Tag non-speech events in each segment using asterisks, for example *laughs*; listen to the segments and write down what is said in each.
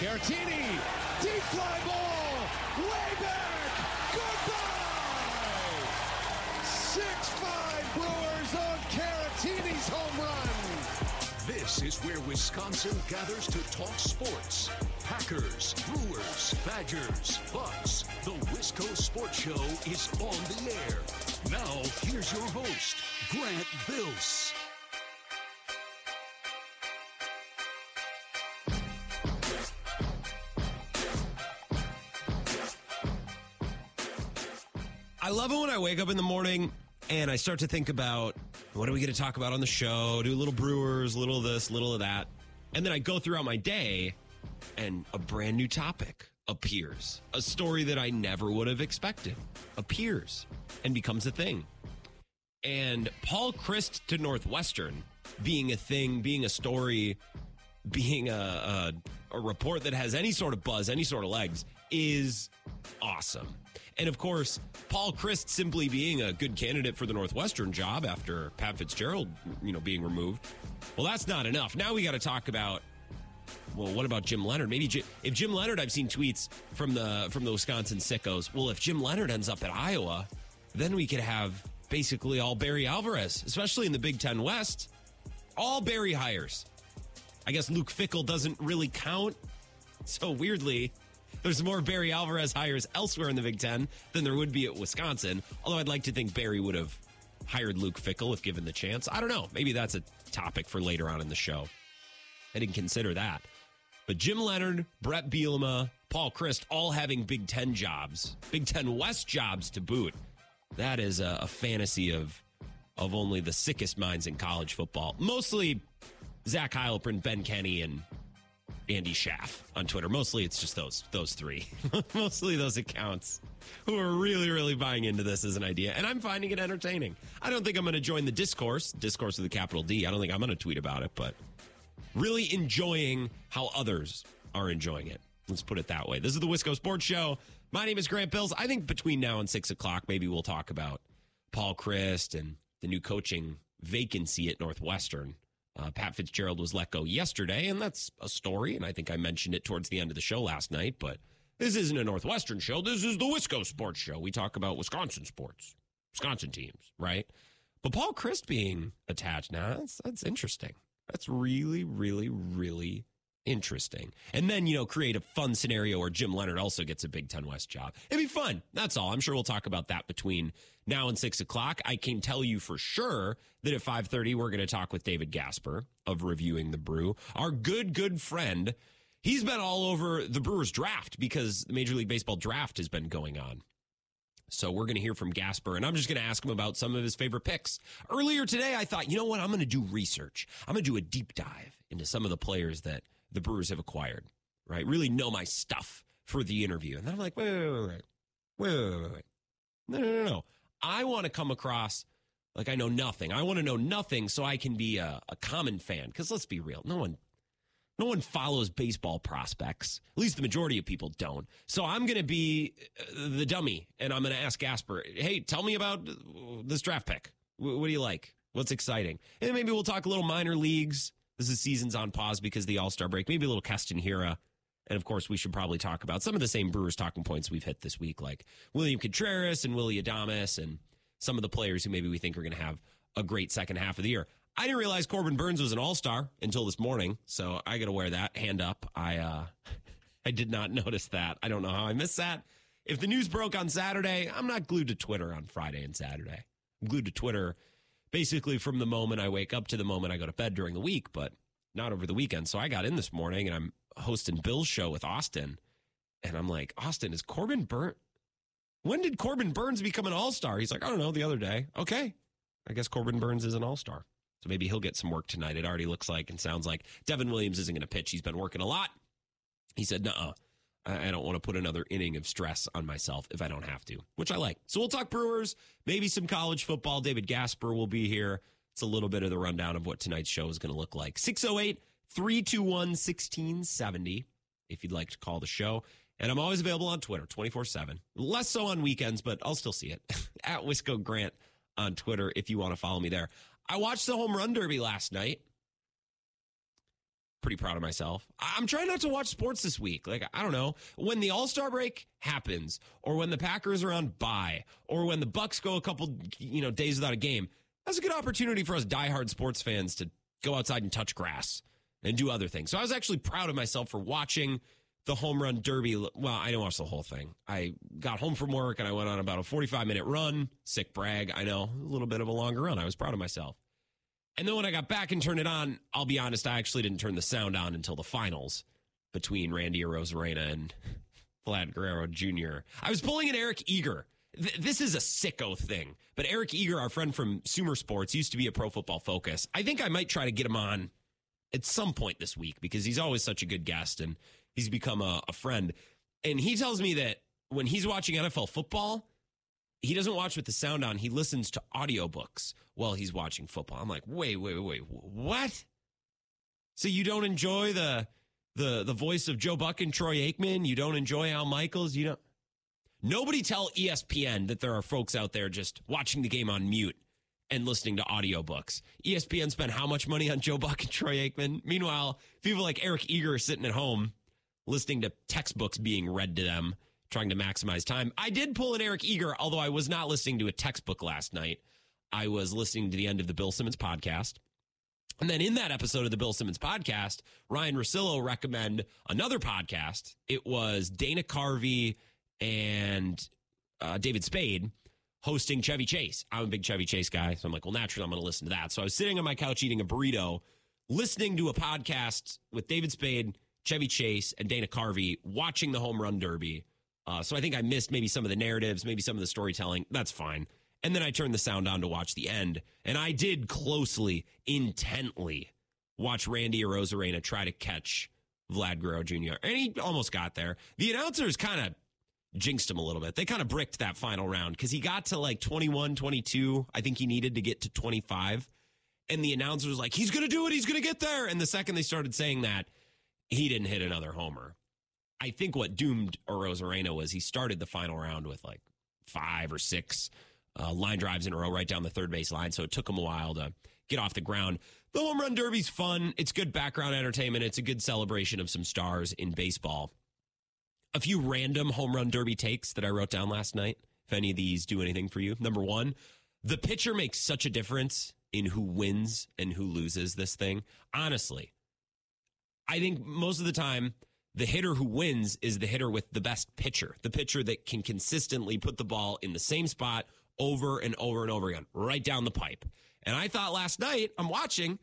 Caratini, deep fly ball, way back, goodbye! 6-5 Brewers on Caratini's home run. This is where Wisconsin gathers to talk sports. Packers, Brewers, Badgers, Bucks. The Wisco Sports Show is on the air. Now, here's your host, Grant Bills. I love it when I wake up in the morning and I start to think about what are we going to talk about on the show? Do a little Brewers, a little of this, a little of that. And then I go throughout my day and a brand new topic appears. A story that I never would have expected appears and becomes a thing. And Paul Chryst to Northwestern being a thing, being a story, being a, a, a report that has any sort of buzz, any sort of legs is awesome. And of course, Paul Chryst simply being a good candidate for the Northwestern job after Pat Fitzgerald, you know, being removed. Well, that's not enough. Now we got to talk about well, what about Jim Leonard? Maybe if Jim Leonard, I've seen tweets from the from the Wisconsin sickos. Well, if Jim Leonard ends up at Iowa, then we could have basically all Barry Alvarez, especially in the Big Ten West. All Barry hires. I guess Luke Fickell doesn't really count. So weirdly, there's more Barry Alvarez hires elsewhere in the Big Ten than there would be at Wisconsin. Although I'd like to think Barry would have hired Luke Fickell if given the chance. I don't know. Maybe that's a topic for later on in the show. I didn't consider that. But Jim Leonard, Brett Bielema, Paul Chryst, all having Big Ten jobs, Big Ten West jobs to boot. That is a, a fantasy of of only the sickest minds in college football. Mostly Zach Heilprin, Ben Kenny, and Andy Schaff on Twitter. Mostly it's just those those three. *laughs* Mostly those accounts who are really, really buying into this as an idea. And I'm finding it entertaining. I don't think I'm to join the discourse, discourse with a capital D. I don't think I'm to tweet about it, but really enjoying how others are enjoying it. Let's put it that way. This is the Wisco Sports Show. My name is Grant Bills. I think between now and six o'clock, maybe we'll talk about Paul Chryst and the new coaching vacancy at Northwestern. Uh, Pat Fitzgerald was let go yesterday, and that's a story. And I think I mentioned it towards the end of the show last night. But this isn't a Northwestern show. This is the Wisco Sports Show. We talk about Wisconsin sports, Wisconsin teams, right? But Paul Chryst being attached now, that's, that's interesting. That's really, really, really interesting. And then, you know, create a fun scenario where Jim Leonard also gets a Big Ten West job. It'd be fun. That's all. I'm sure we'll talk about that between now and six o'clock. I can tell you for sure that at 5:30 we're going to talk with David Gasper of Reviewing the Brew, our good, good friend. He's been all over the Brewers draft because the Major League Baseball draft has been going on. So we're going to hear from Gasper, and I'm just going to ask him about some of his favorite picks. Earlier today, I thought, you know what? I'm going to do research. I'm going to do a deep dive into some of the players that the Brewers have acquired, right? Really know my stuff for the interview. And then I'm like, wait, wait, wait, wait, wait, wait, wait. No, no, no, no. I want to come across like I know nothing. I want to know nothing so I can be a, a common fan. Because let's be real, no one no one follows baseball prospects. At least the majority of people don't. So I'm going to be uh, the dummy and I'm going to ask Gasper, hey, tell me about this draft pick. What do you like? What's exciting? And maybe we'll talk a little minor leagues. This is season's on pause because the All Star break. Maybe a little Hiura. And of course, we should probably talk about some of the same Brewers talking points we've hit this week, like William Contreras and Willy Adames and some of the players who maybe we think are going to have a great second half of the year. I didn't realize Corbin Burnes was an all star until this morning, so I got to wear that hand up. I uh, *laughs* I did not notice that. I don't know how I missed that. If the news broke on Saturday, I'm not glued to Twitter on Friday and Saturday. I'm glued to Twitter basically from the moment I wake up to the moment I go to bed during the week, but not over the weekend. So I got in this morning and I'm hosting Bill's show with Austin, and I'm like, Austin, is Corbin Burnes? When did Corbin Burnes become an all star? He's like, I don't know, the other day. Okay, I guess Corbin Burnes is an all star. So maybe he'll get some work tonight. It already looks like and sounds like Devin Williams isn't going to pitch. He's been working a lot. He said, "No, I don't want to put another inning of stress on myself if I don't have to," which I like. So we'll talk Brewers, maybe some college football. David Gasper will be here. It's a little bit of the rundown of what tonight's show is going to look like. 608 321 1670 if you'd like to call the show. And I'm always available on Twitter 24 7. Less so on weekends, but I'll still see it. *laughs* At Wisco Grant on Twitter if you want to follow me there. I watched the home run derby last night. Pretty proud of myself. I'm trying not to watch sports this week. Like, I don't know. When the All Star break happens, or when the Packers are on bye, or when the Bucks go a couple, you know, days without a game, that's a good opportunity for us diehard sports fans to go outside and touch grass and do other things. So I was actually proud of myself for watching the home run derby. Well, I didn't watch the whole thing. I got home from work and I went on about a 45 minute run. Sick brag. I know, a little bit of a longer run. I was proud of myself. And then when I got back and turned it on, I'll be honest, I actually didn't turn the sound on until the finals between Randy Arozarena and *laughs* Vlad Guerrero Jr. I was pulling an Eric Eager. Th- this is a sicko thing, but Eric Eager, our friend from Sumer Sports, used to be a Pro Football Focus. I think I might try to get him on at some point this week because he's always such a good guest and he's become a, a friend. And he tells me that when he's watching NFL football, he doesn't watch with the sound on. He listens to audiobooks while he's watching football. I'm like, wait, wait, wait, what? So you don't enjoy the the the voice of Joe Buck and Troy Aikman? You don't enjoy Al Michaels? You don't. Nobody tell ESPN that there are folks out there just watching the game on mute and listening to audiobooks. ESPN spent how much money on Joe Buck and Troy Aikman? Meanwhile, people like Eric Eager are sitting at home listening to textbooks being read to them, trying to maximize time. I did pull an Eric Eager, although I was not listening to a textbook last night. I was listening to the end of the Bill Simmons podcast. And then in that episode of the Bill Simmons podcast, Ryan Russillo recommend another podcast. It was Dana Carvey and uh, David Spade hosting Chevy Chase. I'm a big Chevy Chase guy. So I'm like, well, naturally, I'm going to listen to that. So I was sitting on my couch eating a burrito, listening to a podcast with David Spade, Chevy Chase, and Dana Carvey, watching the home run derby. Uh, so I think I missed maybe some of the narratives, maybe some of the storytelling. That's fine. And then I turned the sound on to watch the end. And I did closely, intently watch Randy Arozarena try to catch Vlad Guerrero Jr. And he almost got there. The announcers kind of jinxed him a little bit. They kind of bricked that final round because he got to like 21, 22. I think he needed to get to 25. And the announcer was like, he's going to do it. He's going to get there. And the second they started saying that, he didn't hit another homer. I think what doomed Arozarena was he started the final round with like five or six uh, line drives in a row right down the third base line. So it took him a while to get off the ground. The home run derby's fun. It's good background entertainment. It's a good celebration of some stars in baseball. A few random home run derby takes that I wrote down last night. If any of these do anything for you. Number one, the pitcher makes such a difference in who wins and who loses this thing. Honestly, I think most of the time, the hitter who wins is the hitter with the best pitcher, the pitcher that can consistently put the ball in the same spot over and over and over again, right down the pipe. And I thought last night, I'm watching,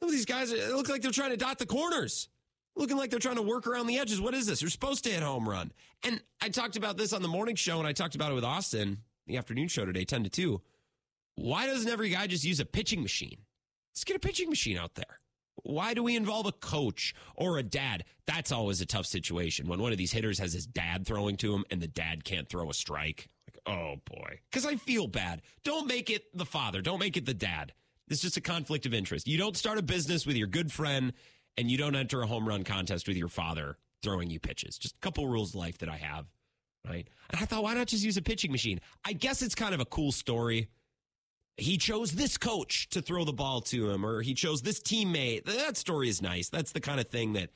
some of these guys it look like they're trying to dot the corners, looking like they're trying to work around the edges. What is this? You're supposed to hit home run. And I talked about this on the morning show, and I talked about it with Austin, the afternoon show today, 10 to 2. Why doesn't every guy just use a pitching machine? Let's get a pitching machine out there. Why do we involve a coach or a dad? That's always a tough situation when one of these hitters has his dad throwing to him and the dad can't throw a strike. Like, oh boy. Because I feel bad. Don't make it the father, don't make it the dad. It's just a conflict of interest. You don't start a business with your good friend and you don't enter a home run contest with your father throwing you pitches. Just a couple rules of life that I have. Right. And I thought, why not just use a pitching machine? I guess it's kind of a cool story he chose this coach to throw the ball to him, or he chose this teammate. That story is nice. That's the kind of thing that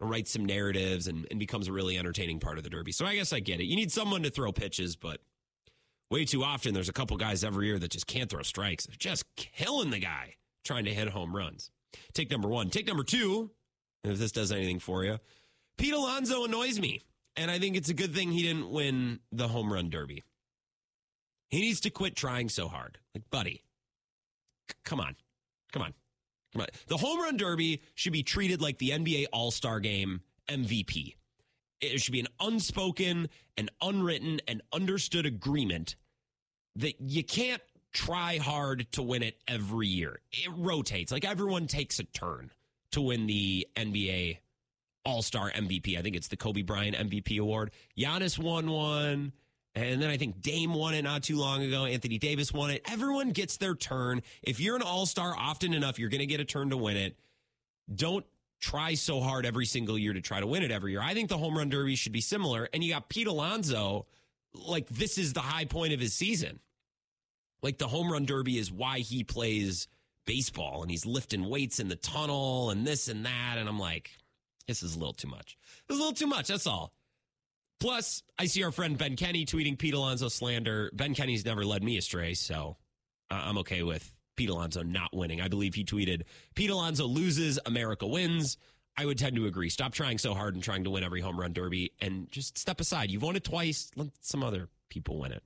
writes some narratives and, and becomes a really entertaining part of the Derby. So I guess I get it. You need someone to throw pitches, but way too often there's a couple guys every year that just can't throw strikes. They're just killing the guy trying to hit home runs. Take number one. Take number two, if this does anything for you. Pete Alonso annoys me. And I think it's a good thing he didn't win the home run derby. He needs to quit trying so hard. Like, buddy, c- come on. Come on. Come on. The home run derby should be treated like the NBA All Star game MVP. It should be an unspoken and unwritten and understood agreement that you can't try hard to win it every year. It rotates. Like everyone takes a turn to win the NBA All Star MVP. I think it's the Kobe Bryant MVP award. Giannis won one. And then I think Dame won it not too long ago. Anthony Davis won it. Everyone gets their turn. If you're an all star often enough, you're going to get a turn to win it. Don't try so hard every single year to try to win it every year. I think the home run derby should be similar. And you got Pete Alonso, like this is the high point of his season. Like the home run derby is why he plays baseball and he's lifting weights in the tunnel and this and that. And I'm like, this is a little too much. This is a little too much. That's all. Plus, I see our friend Ben Kenny tweeting Pete Alonso slander. Ben Kenny's never led me astray, so uh, I'm okay with Pete Alonso not winning. I believe he tweeted, Pete Alonso loses, America wins. I would tend to agree. Stop trying so hard and trying to win every home run derby and just step aside. You've won it twice. Let some other people win it.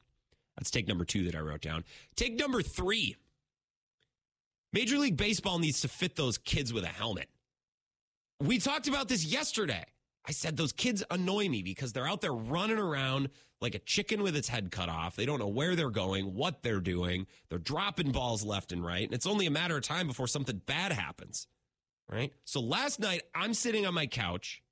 That's take number two that I wrote down. Take number three. Major League Baseball needs to fit those kids with a helmet. We talked about this yesterday. I said those kids annoy me because they're out there running around like a chicken with its head cut off. They don't know where they're going, what they're doing. They're dropping balls left and right. And it's only a matter of time before something bad happens. Right. So last night, I'm sitting on my couch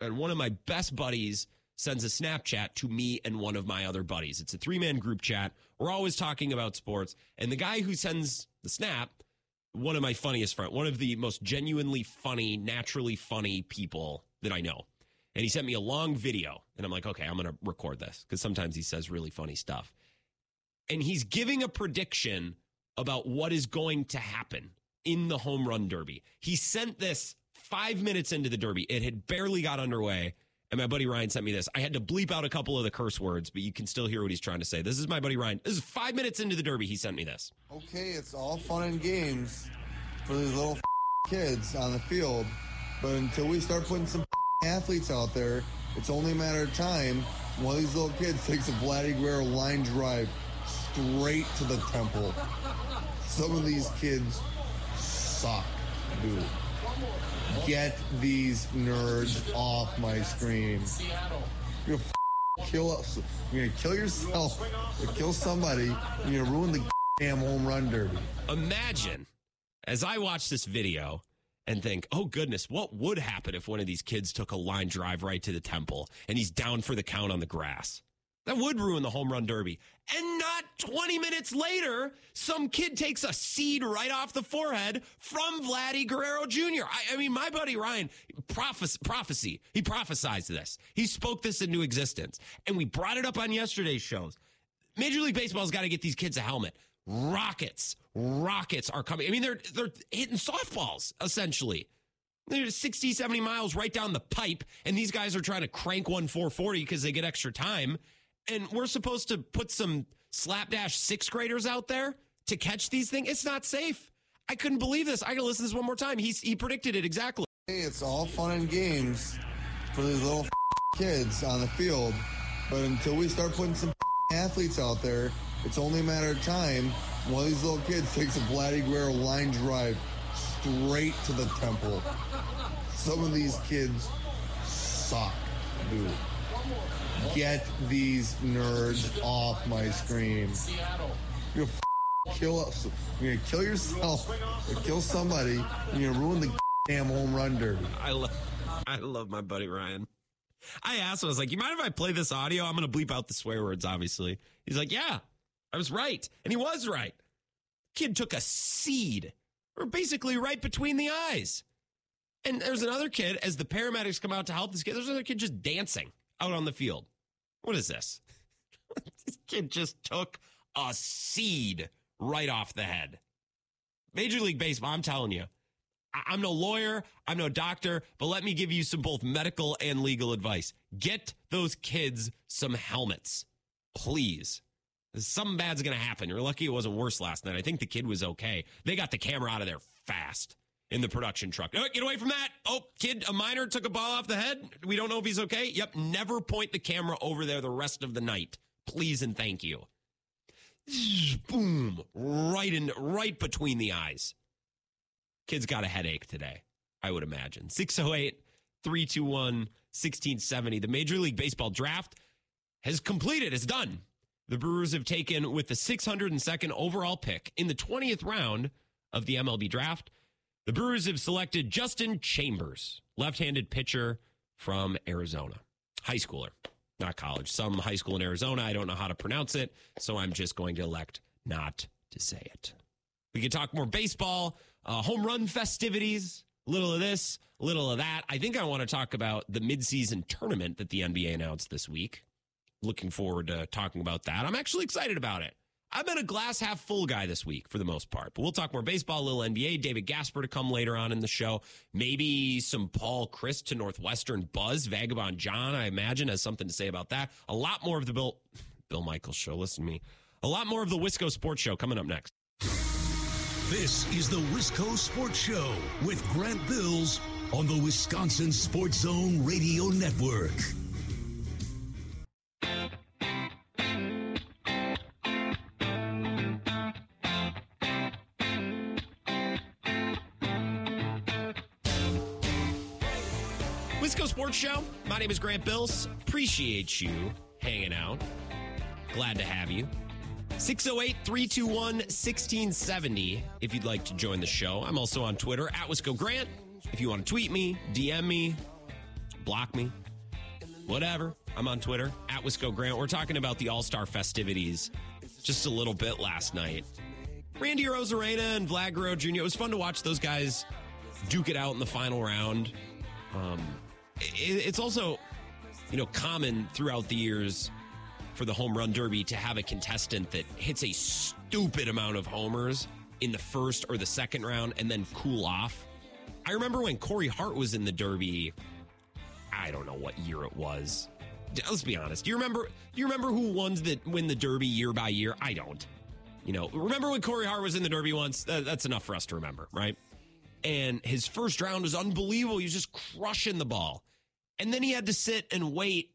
and one of my best buddies sends a Snapchat to me and one of my other buddies. It's a three man group chat. We're always talking about sports. And the guy who sends the snap, one of my funniest friends, one of the most genuinely funny, naturally funny people that I know. And he sent me a long video. And I'm like, okay, I'm going to record this because sometimes he says really funny stuff. And he's giving a prediction about what is going to happen in the home run derby. He sent this five minutes into the derby. It had barely got underway. And my buddy Ryan sent me this. I had to bleep out a couple of the curse words, but you can still hear what he's trying to say. This is my buddy Ryan. This is five minutes into the derby. He sent me this. Okay, it's all fun and games for these little kids on the field, but until we start putting some athletes out there, it's only a matter of time. One of these little kids takes a Vladdy Guerrero line drive straight to the temple. Some of these kids suck, dude. Get these nerds off my screen. You're gonna kill us. You're gonna kill yourself or kill somebody, you're gonna ruin the damn home run derby. Imagine as I watch this video and think, oh goodness, what would happen if one of these kids took a line drive right to the temple and he's down for the count on the grass? That would ruin the home run derby. And not 20 minutes later, some kid takes a seed right off the forehead from Vladdy Guerrero Jr. I, I mean, my buddy Ryan, prophes- prophecy, he prophesized this. He spoke this into existence. And we brought it up on yesterday's shows. Major League Baseball's got to get these kids a helmet. Rockets, rockets are coming. I mean, they're they're hitting softballs essentially. They're 60, 70 miles right down the pipe, and these guys are trying to crank one 440 because they get extra time and we're supposed to put some slapdash sixth graders out there to catch these things. It's not safe. I couldn't believe this. I gotta listen to this one more time. He's, he predicted it exactly. Hey, it's all fun and games for these little kids on the field, but until we start putting some athletes out there, it's only a matter of time. One of these little kids takes a Vladdy Guerrero line drive straight to the temple. Some of these kids suck, dude. Get these nerds off my screen. You're gonna kill us. You're gonna kill yourself or kill somebody, you're gonna ruin the damn home run derby. I love, I love my buddy Ryan. I asked him, I was like, "You mind if I play this audio? I'm gonna bleep out the swear words, obviously." He's like, "Yeah, I was right," and he was right. Kid took a seed, or basically right between the eyes. And there's another kid, as the paramedics come out to help this kid, there's another kid just dancing out on the field. What is this? *laughs* this kid just took a seed right off the head. Major League Baseball, I'm telling you, I- am no lawyer, I'm no doctor, but let me give you some both medical and legal advice. Get those kids some helmets, please. Something bad's going to happen. You're lucky it wasn't worse last night. I think the kid was okay. They got the camera out of there fast in the production truck. Oh, get away from that. Oh, kid, a minor took a ball off the head. We don't know if he's okay. Yep, never point the camera over there the rest of the night. Please and thank you. Boom, right in right between the eyes. Kid's got a headache today, I would imagine. 608 321 1670. The Major League Baseball draft has completed. It's done. The Brewers have taken with the 602nd overall pick in the 20th round of the MLB draft the Brewers have selected Justin Chambers, left handed pitcher from Arizona, high schooler, not college, some high school in Arizona. I don't know how to pronounce it, so I'm just going to elect not to say it. We can talk more baseball, uh, home run festivities, little of this, little of that. I think I want to talk about the midseason tournament that the NBA announced this week. Looking forward to talking about that. I'm actually excited about it. I've been a glass half full guy this week for the most part, but we'll talk more baseball, little NBA. David Gasper to come later on in the show. Maybe some Paul Chryst to Northwestern buzz. Vagabond John, I imagine, has something to say about that. A lot more of the Bill *laughs* Bill Michaels show. Listen to me. A lot more of the Wisco Sports Show coming up next. This is the Wisco Sports Show with Grant Bills on the Wisconsin Sports Zone Radio Network. Wisco Sports Show. My name is Grant Bills. Appreciate you hanging out. Glad to have you. 608 321 1670 if you'd like to join the show. I'm also on Twitter at Wisco Grant. If you want to tweet me, DM me, block me, whatever. I'm on Twitter at Wisco Grant. We're talking about the All Star festivities just a little bit last night. Randy Arozarena and Vlad Guerrero Jr. It was fun to watch those guys duke it out in the final round. Um, it, it's also, you know, common throughout the years for the home run derby to have a contestant that hits a stupid amount of homers in the first or the second round and then cool off. I remember when Corey Hart was in the derby. I don't know what year it was. Let's be honest. Do you remember? Do you remember who won that win the derby year by year? I don't. You know, remember when Corey Hart was in the derby once? that's enough for us to remember, right? And his first round was unbelievable. He was just crushing the ball. And then he had to sit and wait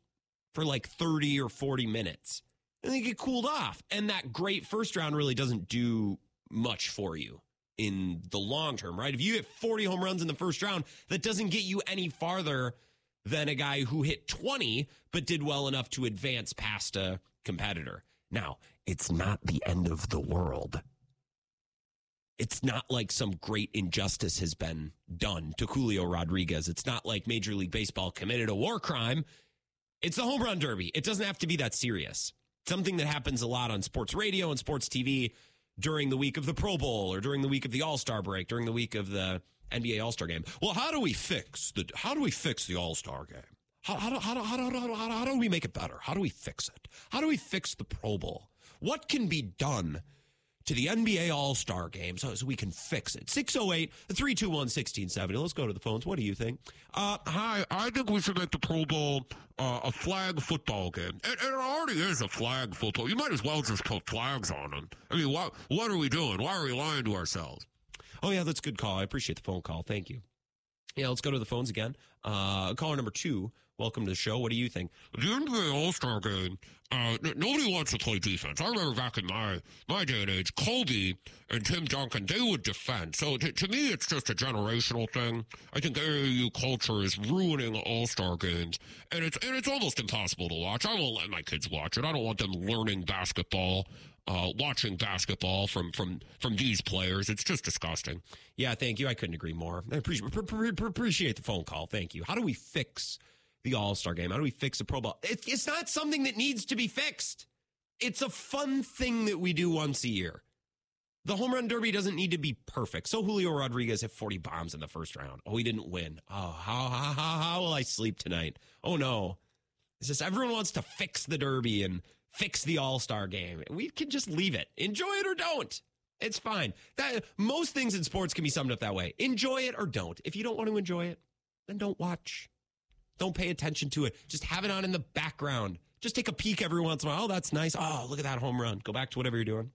for like 30 or 40 minutes. And then get cooled off. And that great first round really doesn't do much for you in the long term, right? If you hit 40 home runs in the first round, that doesn't get you any farther than a guy who hit 20 but did well enough to advance past a competitor. Now, it's not the end of the world. It's not like some great injustice has been done to Julio Rodriguez. It's not like Major League Baseball committed a war crime. It's the home run derby. It doesn't have to be that serious. Something that happens a lot on sports radio and sports TV during the week of the Pro Bowl or during the week of the All Star break, during the week of the NBA All Star game. Well, how do we fix the how do we fix the All Star game? How, how, do, how, do, how, do, how, how do we make it better? How do we fix it? How do we fix the Pro Bowl? What can be done to the NBA All Star game so, so, we can fix it? 608 321 1670. Let's go to the phones. What do you think? Uh, hi, I think we should make the Pro Bowl uh, a flag football game. And, it already is a flag football. You might as well just put flags on them. I mean, what, what are we doing? Why are we lying to ourselves? Oh, yeah, that's a good call. I appreciate the phone call. Thank you. Yeah, let's go to the phones again. Uh, caller number two, welcome to the show. What do you think? The NBA All Star game, uh, n- nobody wants to play defense. I remember back in my, my day and age, Kobe and Tim Duncan, they would defend. So to, to me, it's just a generational thing. I think AAU culture is ruining All Star games, and it's and it's almost impossible to watch. I won't let my kids watch it. I don't want them learning basketball uh, watching basketball from from from these players. It's just disgusting. Yeah, thank you. I couldn't agree more. I appreciate appreciate the phone call. Thank you. How do we fix the All Star game? How do we fix the Pro Bowl? It, it's not something that needs to be fixed. It's a fun thing that we do once a year. The home run derby doesn't need to be perfect. So Julio Rodriguez hit 40 bombs in the first round. Oh, he didn't win. Oh, how, how, how, how will I sleep tonight? Oh, no. It's just everyone wants to fix the derby and fix the All Star game. We can just leave it. Enjoy it or don't. It's fine. That most things in sports can be summed up that way. Enjoy it or don't. If you don't want to enjoy it, then don't watch. Don't pay attention to it. Just have it on in the background. Just take a peek every once in a while. Oh, that's nice. Oh, look at that home run. Go back to whatever you're doing.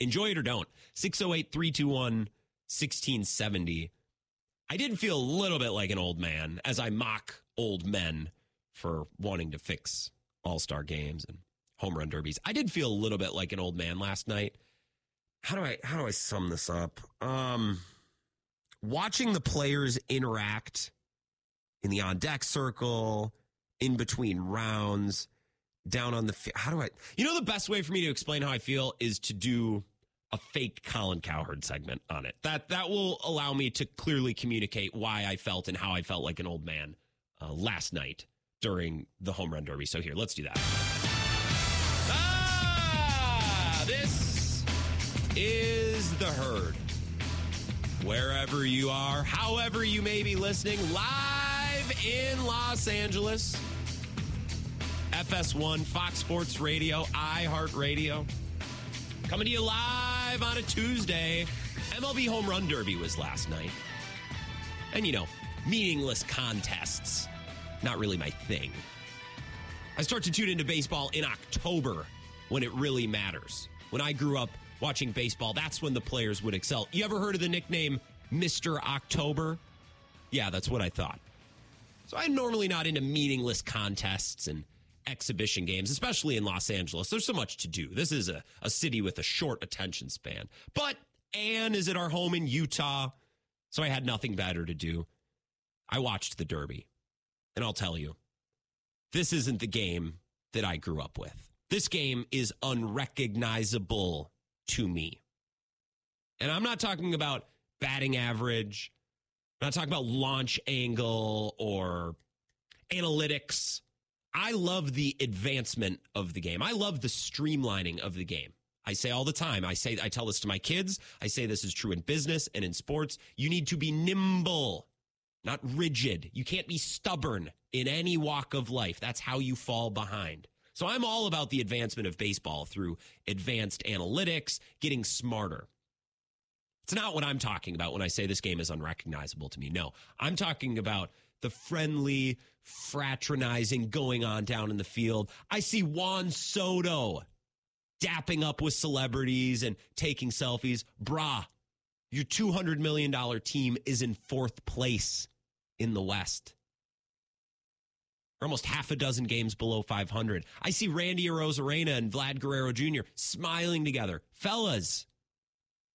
Enjoy it or don't. 608 321 1670. I did feel a little bit like an old man as I mock old men for wanting to fix all Star games and home run derbies. I did feel a little bit like an old man last night. How do I how do I sum this up? Um, watching the players interact in the on deck circle, in between rounds, down on the how do I? You know, the best way for me to explain how I feel is to do a fake Colin Cowherd segment on it. That that will allow me to clearly communicate why I felt and how I felt like an old man uh, last night during the home run derby. So here, let's do that. Ah, this is the herd. Wherever you are, however you may be listening, live in Los Angeles, FS1, Fox Sports Radio, iHeartRadio, Coming to you live on a Tuesday. MLB Home Run Derby was last night. And you know, meaningless contests, not really my thing. I start to tune into baseball in October when it really matters. When I grew up watching baseball, that's when the players would excel. You ever heard of the nickname Mr. October? Yeah, that's what I thought. So I'm normally not into meaningless contests and exhibition games, especially in Los Angeles. There's so much to do. This is a, a city with a short attention span. But Anne is at our home in Utah, so I had nothing better to do. I watched the Derby, and I'll tell you, this isn't the game that I grew up with. This game is unrecognizable to me. And I'm not talking about batting average, I'm not talking about launch angle or analytics. I love the advancement of the game. I love the streamlining of the game. I say all the time, I say I tell this to my kids, I say this is true in business and in sports. You need to be nimble, not rigid. You can't be stubborn in any walk of life. That's how you fall behind. So I'm all about the advancement of baseball through advanced analytics, getting smarter. It's not what I'm talking about when I say this game is unrecognizable to me. No, I'm talking about the friendly fraternizing going on down in the field. I see Juan Soto dapping up with celebrities and taking selfies. Brah, your $200 million team is in fourth place in the West. Almost half a dozen games below 500. I see Randy Arozarena and Vlad Guerrero Jr. smiling together. Fellas,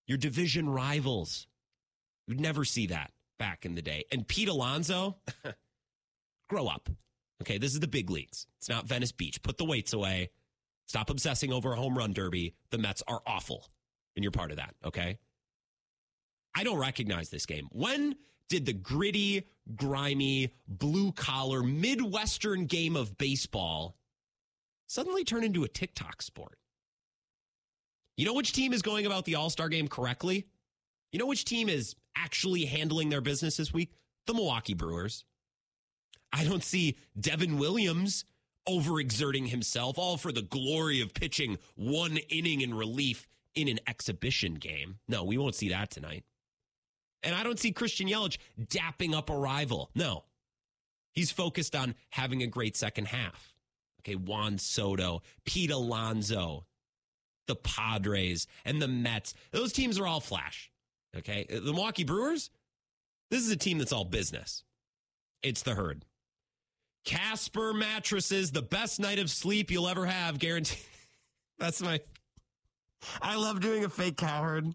your division rivals. You'd never see that back in the day. And Pete Alonso, *laughs* grow up. Okay, this is the big leagues. It's not Venice Beach. Put the weights away. Stop obsessing over a home run derby. The Mets are awful, and you're part of that. Okay. I don't recognize this game. When did the gritty, grimy, blue collar, Midwestern game of baseball suddenly turn into a TikTok sport? You know which team is going about the All Star game correctly? You know which team is actually handling their business this week? The Milwaukee Brewers. I don't see Devin Williams overexerting himself, all for the glory of pitching one inning in relief in an exhibition game. No, we won't see that tonight. And I don't see Christian Yelich dapping up a rival. No. He's focused on having a great second half. Okay, Juan Soto, Pete Alonso, the Padres, and the Mets. Those teams are all flash. Okay, uh, the Milwaukee Brewers, this is a team that's all business. It's the herd. Casper mattresses, the best night of sleep you'll ever have, guaranteed. *laughs* That's my. I love doing a fake cowherd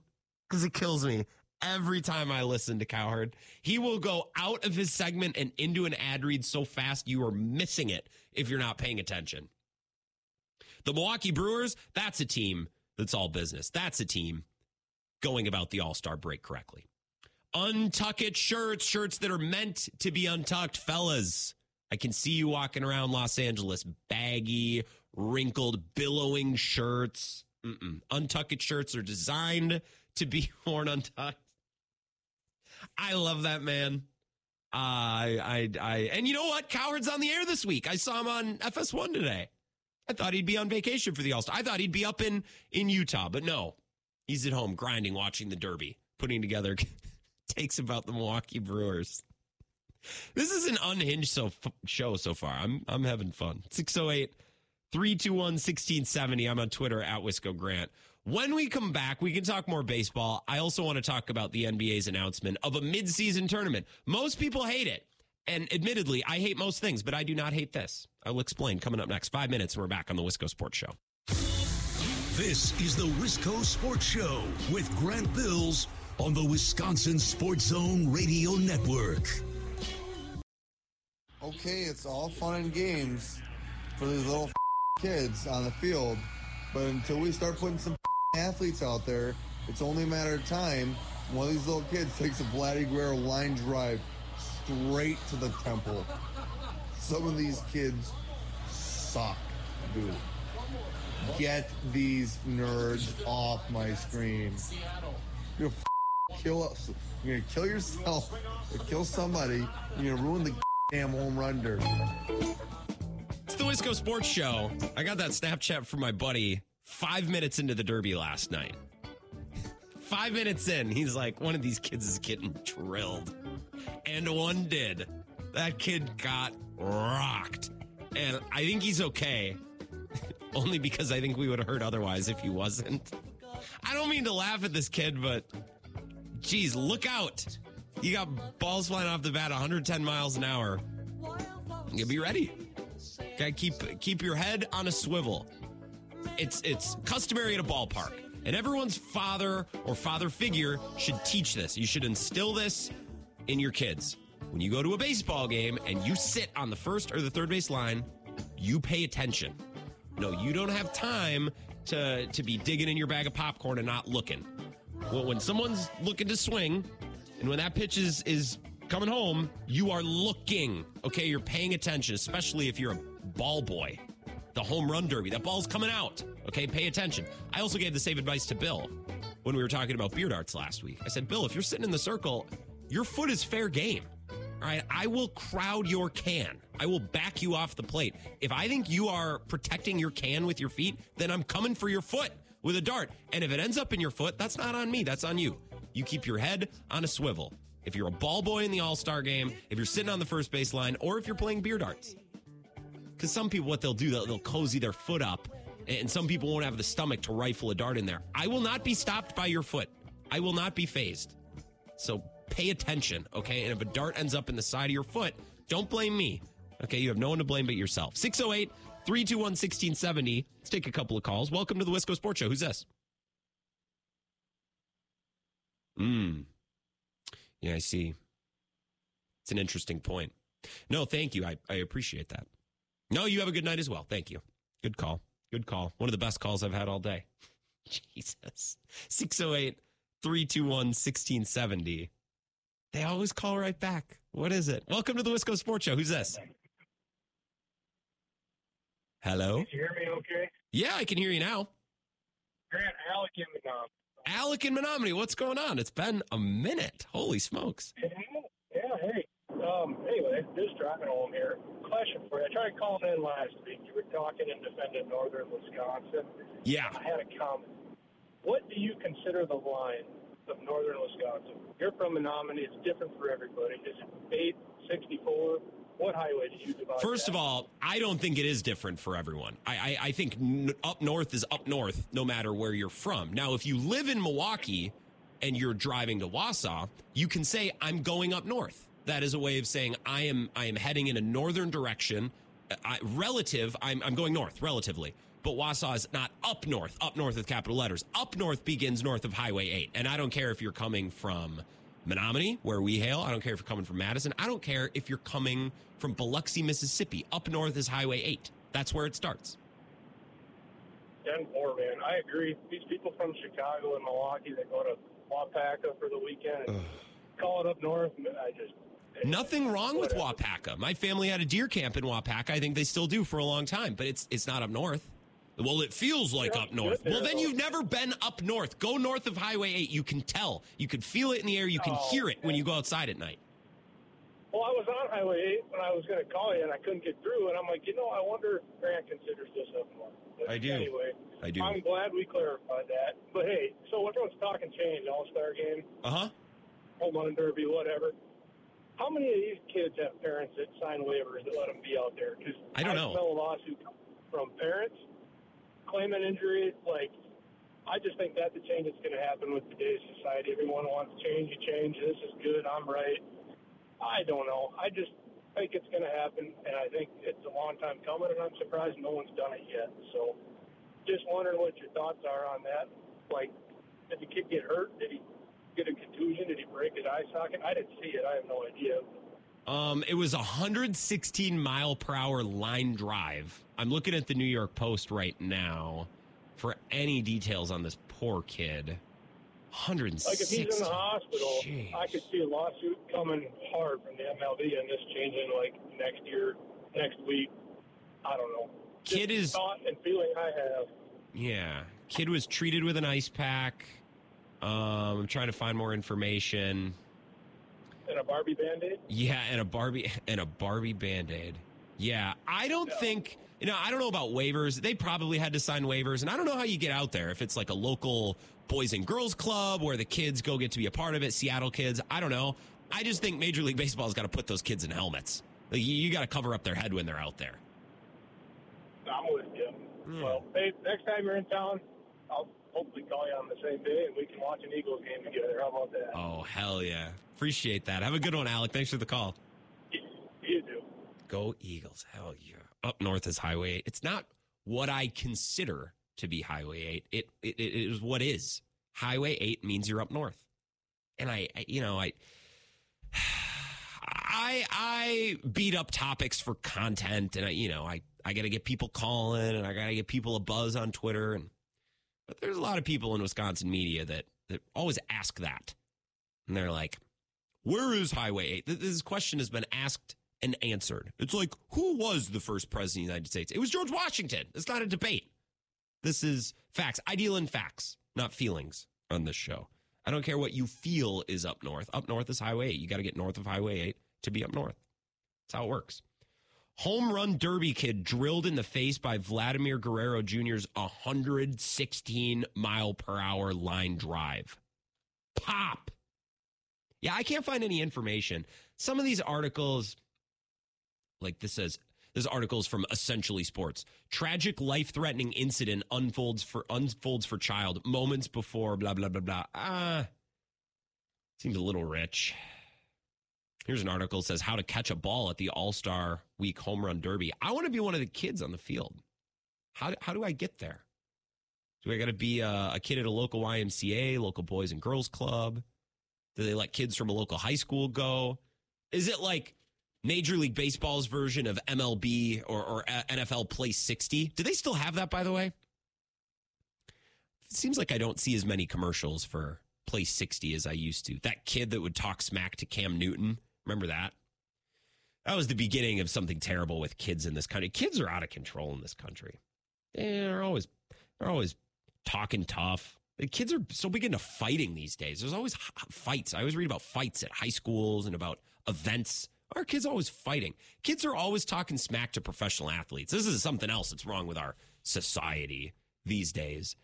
because it kills me every time I listen to Cowherd. He will go out of his segment and into an ad read so fast you are missing it if you're not paying attention. The Milwaukee Brewers, that's a team that's all business. That's a team going about the All Star break correctly. Untuck it shirts, shirts that are meant to be untucked, fellas. I can see you walking around Los Angeles, baggy, wrinkled, billowing shirts. Mm-mm. Untuck it shirts are designed to be *laughs* worn untucked. I love that man. I, I, I, and you know what? Cowherd's on the air this week. I saw him on FS1 today. I thought he'd be on vacation for the All Star. I thought he'd be up in in Utah, but no, he's at home grinding, watching the Derby, putting together *laughs* takes about the Milwaukee Brewers. This is an unhinged so, show so far. I'm I'm having fun. 608 321 1670. I'm on Twitter at Wisco Grant. When we come back, we can talk more baseball. I also want to talk about the NBA's announcement of a midseason tournament. Most people hate it. And admittedly, I hate most things, but I do not hate this. I will explain coming up next. Five minutes, and we're back on the Wisco Sports Show. This is the Wisco Sports Show with Grant Bills on the Wisconsin Sports Zone Radio Network. Okay, it's all fun and games for these little kids on the field, but until we start putting some athletes out there, it's only a matter of time. One of these little kids takes a Vladdy Guerrero line drive straight to the temple. Some of these kids suck, dude. Get these nerds off my screen. You're gonna kill us. You're gonna kill yourself or kill somebody. You're gonna ruin the damn home run derby. It's the Wisco Sports Show. I got that Snapchat from my buddy five minutes into the Derby last night. Five minutes in, he's like, one of these kids is getting drilled. And one did. That kid got rocked. And I think he's okay. *laughs* Only because I think we would have heard otherwise if he wasn't. I don't mean to laugh at this kid, but geez, look out. You got balls flying off the bat 110 miles an hour. You be ready. Okay, keep keep your head on a swivel. It's it's customary at a ballpark. And everyone's father or father figure should teach this. You should instill this in your kids. When you go to a baseball game and you sit on the first or the third base line, you pay attention. No, you don't have time to to be digging in your bag of popcorn and not looking. Well, when someone's looking to swing, and when that pitch is is coming home, you are looking. Okay, you're paying attention, especially if you're a ball boy. The home run derby, that ball's coming out. Okay, pay attention. I also gave the same advice to Bill when we were talking about beer darts last week. I said, Bill, if you're sitting in the circle, your foot is fair game. All right, I will crowd your can. I will back you off the plate. If I think you are protecting your can with your feet, then I'm coming for your foot with a dart. And if it ends up in your foot, that's not on me, that's on you. You keep your head on a swivel. If you're a ball boy in the All Star game, if you're sitting on the first base line, or if you're playing beer darts. Because some people, what they'll do, they'll, they'll cozy their foot up, and some people won't have the stomach to rifle a dart in there. I will not be stopped by your foot. I will not be phased. So pay attention, okay? And if a dart ends up in the side of your foot, don't blame me. Okay, you have no one to blame but yourself. 608 321 1670. Let's take a couple of calls. Welcome to the Wisco Sports Show. Who's this? Hmm. Yeah, I see. It's an interesting point. No, thank you. I, I appreciate that. No, you have a good night as well. Thank you. Good call. Good call. One of the best calls I've had all day. *laughs* Jesus. 608 321 1670. They always call right back. What is it? Welcome to the Wisco Sports Show. Who's this? Hello? Can you hear me okay? Yeah, I can hear you now. Grant Alec in the um, Alec in Menominee, what's going on? It's been a minute. Holy smokes. Yeah, yeah, hey. Um, anyway, just driving home here. Question for you. I tried calling in last week. You were talking and defending northern Wisconsin. Yeah. I had a comment. What do you consider the line of northern Wisconsin? You're from Menominee. It's different for everybody. Is it 8, 64? What highway do you divide First that? of all, I don't think it is different for everyone. I, I, I think n- up north is up north no matter where you're from. Now, if you live in Milwaukee and you're driving to Wausau, you can say, I'm going up north. That is a way of saying I am I am heading in a northern direction. Uh, I, relative, I'm, I'm going north, relatively. But Wausau is not up north, up north with capital letters. Up north begins north of Highway 8. And I don't care if you're coming from Menominee, where we hail. I don't care if you're coming from Madison. I don't care if you're coming from Biloxi, Mississippi. Up north is Highway 8. That's where it starts. 10 4, man. I agree. These people from Chicago and Milwaukee that go to Waupaca for the weekend and call it up north, I just. Nothing wrong with. Waupaca. My family had a deer camp in Waupaca. I think they still do for a long time, but it's it's not up north. Well, it feels like up north. Well, then you've never been up north. Go north of Highway 8. You can tell. You can feel it in the air. You can Oh, hear it when you go outside at night. Well, I was on Highway 8 when I was going to call you, and I couldn't get through. And I'm like, you know, I wonder if Grant considers this up north. But I do. Anyway, I do. I'm glad we clarified that. But hey, so everyone's talking change, All Star game, Uh huh. home run derby, whatever. How many of these kids have parents that sign waivers that let them be out there? Because I don't know. smell a lawsuit from parents claiming injury. Like, I just think that's the change that's going to happen with today's society. Everyone wants change. You change. This is good. I'm right. I don't know. I just think it's going to happen, and I think it's a long time coming, and I'm surprised no one's done it yet. So, just wondering what your thoughts are on that. Like, did the kid get hurt? Did he get a contusion? Did he break his eye socket? I didn't see it. I have no idea. Um, it was a 116 mile per hour line drive. I'm looking at the New York Post right now for any details on this poor kid. 160. Like if he's in the hospital, Jeez. I could see a lawsuit coming hard from the MLB and this changing like next year, next week. I don't know. Kid Just is- thought and feeling I have. Yeah, kid was treated with an ice pack. Um, I'm trying to find more information. And a Barbie Band-Aid. Yeah, and a Barbie *laughs* and a Barbie Band Aid. Yeah, I don't think you know. I don't know about waivers. They probably had to sign waivers, and I don't know how you get out there if it's like a local boys and girls club where the kids go get to be a part of it. Seattle kids. I don't know. I just think Major League Baseball's got to put those kids in helmets. Like, you, you got to cover up their head when they're out there. I'm with you. Well, hey, next time you're in town, I'll hopefully call you on the same day and we can watch an Eagles game together. How about that? Oh hell yeah! Appreciate that. Have a good one, Alec. Thanks for the call. You do. Go Eagles. Hell yeah. Up north is Highway 8. It's not what I consider to be Highway 8. It, it, it is what is. Highway 8 means you're up north. And I, I you know, I, *sighs* I, I beat up topics for content and I, you know, I, I got to get people calling and I got to get people a buzz on Twitter. And, but there's a lot of people in Wisconsin media that, that always ask that. And they're like, where is Highway 8? This question has been asked and answered. It's like, who was the first president of the United States? It was George Washington. It's not a debate. This is facts. I deal in facts, not feelings on this show. I don't care what you feel is up north. Up north is Highway 8. You got to get north of Highway 8 to be up north. That's how it works. Home run derby kid drilled in the face by Vladimir Guerrero Jr.'s 116 mile per hour line drive. Pop. Yeah, I can't find any information. Some of these articles, like this says, this article is from Essentially Sports. Tragic life-threatening incident unfolds for unfolds for child moments before blah blah blah blah. Ah, seems a little rich. Here's an article that says how to catch a ball at the All Star Week Home Run Derby. I want to be one of the kids on the field. How do, how do I get there? Do I got to be a, a kid at a local YMCA, local Boys and Girls Club? Do they let kids from a local high school go? Is it like Major League Baseball's version of MLB or, or uh, NFL Play 60? Do they still have that, by the way? It seems like I don't see as many commercials for Play 60 as I used to. That kid that would talk smack to Cam Newton. Remember that? That was the beginning of something terrible with kids in this country. Kids are out of control in this country. They're always they're always talking tough. The kids are so big into fighting these days. There's always fights. I always read about fights at high schools and about events. Our kids are always fighting. Kids are always talking smack to professional athletes. This is something else that's wrong with our society these days.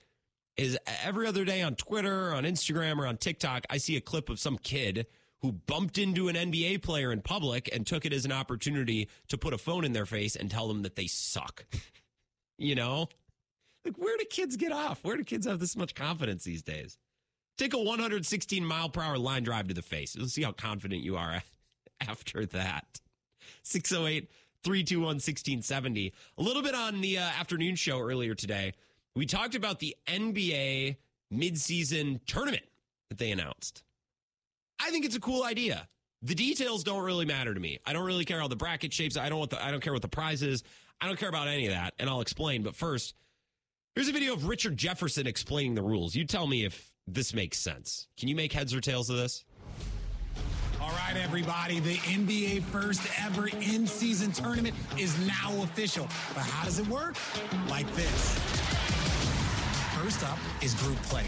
Is every other day on Twitter, on Instagram, or on TikTok, I see a clip of some kid who bumped into an NBA player in public and took it as an opportunity to put a phone in their face and tell them that they suck. *laughs* you know? Like, where do kids get off? Where do kids have this much confidence these days? Take a 116 mile per hour line drive to the face. You'll see how confident you are *laughs* after that. 608 321 1670. A little bit on the uh, afternoon show earlier today. We talked about the NBA midseason tournament that they announced. I think it's a cool idea. The details don't really matter to me. I don't really care how the bracket shapes. I don't want the, I don't care what the prize is. I don't care about any of that, and I'll explain. But first, here's a video of Richard Jefferson explaining the rules. You tell me if this makes sense. Can you make heads or tails of this? All right, everybody, the NBA first ever in season tournament is now official. But how does it work? Like this. First up is group play.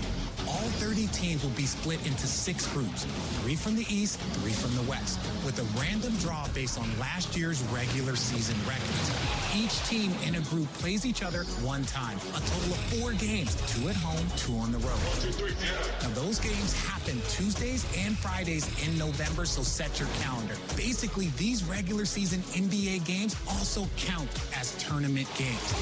All 30 teams will be split into six groups three from the East, three from the West, with a random draw based on last year's regular season records. Each team in a group plays each other one time, a total of four games two at home, two on the road. Now, those games happen Tuesdays and Fridays in November, so set your calendar. Basically, these regular season NBA games also count as tournament games.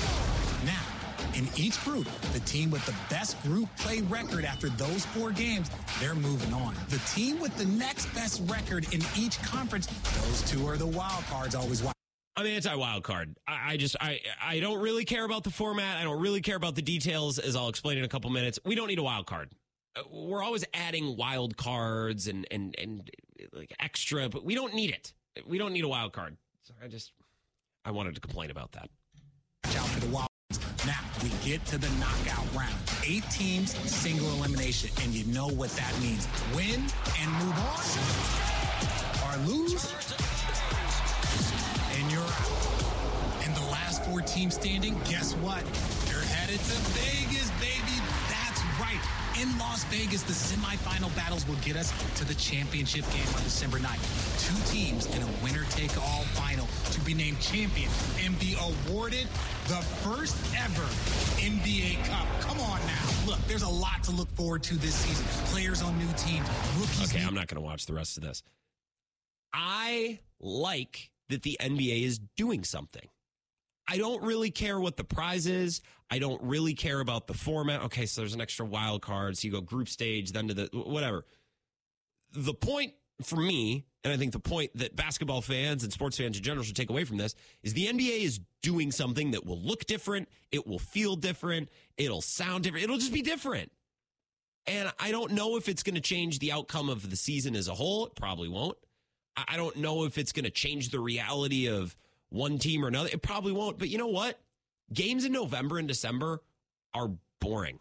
Now, in each group, the team with the best group play record after those four games, they're moving on. The team with the next best record in each conference, those two are the wild cards always wild. I'm anti wild card. I, I just I I don't really care about the format. I don't really care about the details, as I'll explain in a couple minutes. We don't need a wild card. Uh, We're always adding wild cards and and and like extra, but we don't need it. We don't need a wild card. So I just I wanted to complain about that. Now, we get to the knockout round. Eight teams, single elimination, and you know what that means. Win and move on, or lose, and you're out. And the last four teams standing, guess what? They're headed to Vegas, baby. That's right. In Las Vegas, the semifinal battles will get us to the championship game on December 9th. two teams in a winner-take-all final be named champion and be awarded the first ever NBA Cup. Come on now. Look, there's a lot to look forward to this season. Players on new teams, rookies. Okay, new- I'm not going to watch the rest of this. I like that the NBA is doing something. I don't really care what the prize is. I don't really care about the format. Okay, so there's an extra wild card. So you go group stage, then to the whatever. The point for me, and I think the point that basketball fans and sports fans in general should take away from this is the NBA is doing something that will look different. It will feel different. It'll sound different. It'll just be different. And I don't know if it's going to change the outcome of the season as a whole. It probably won't. I don't know if it's going to change the reality of one team or another. It probably won't. But you know what? Games in November and December are boring.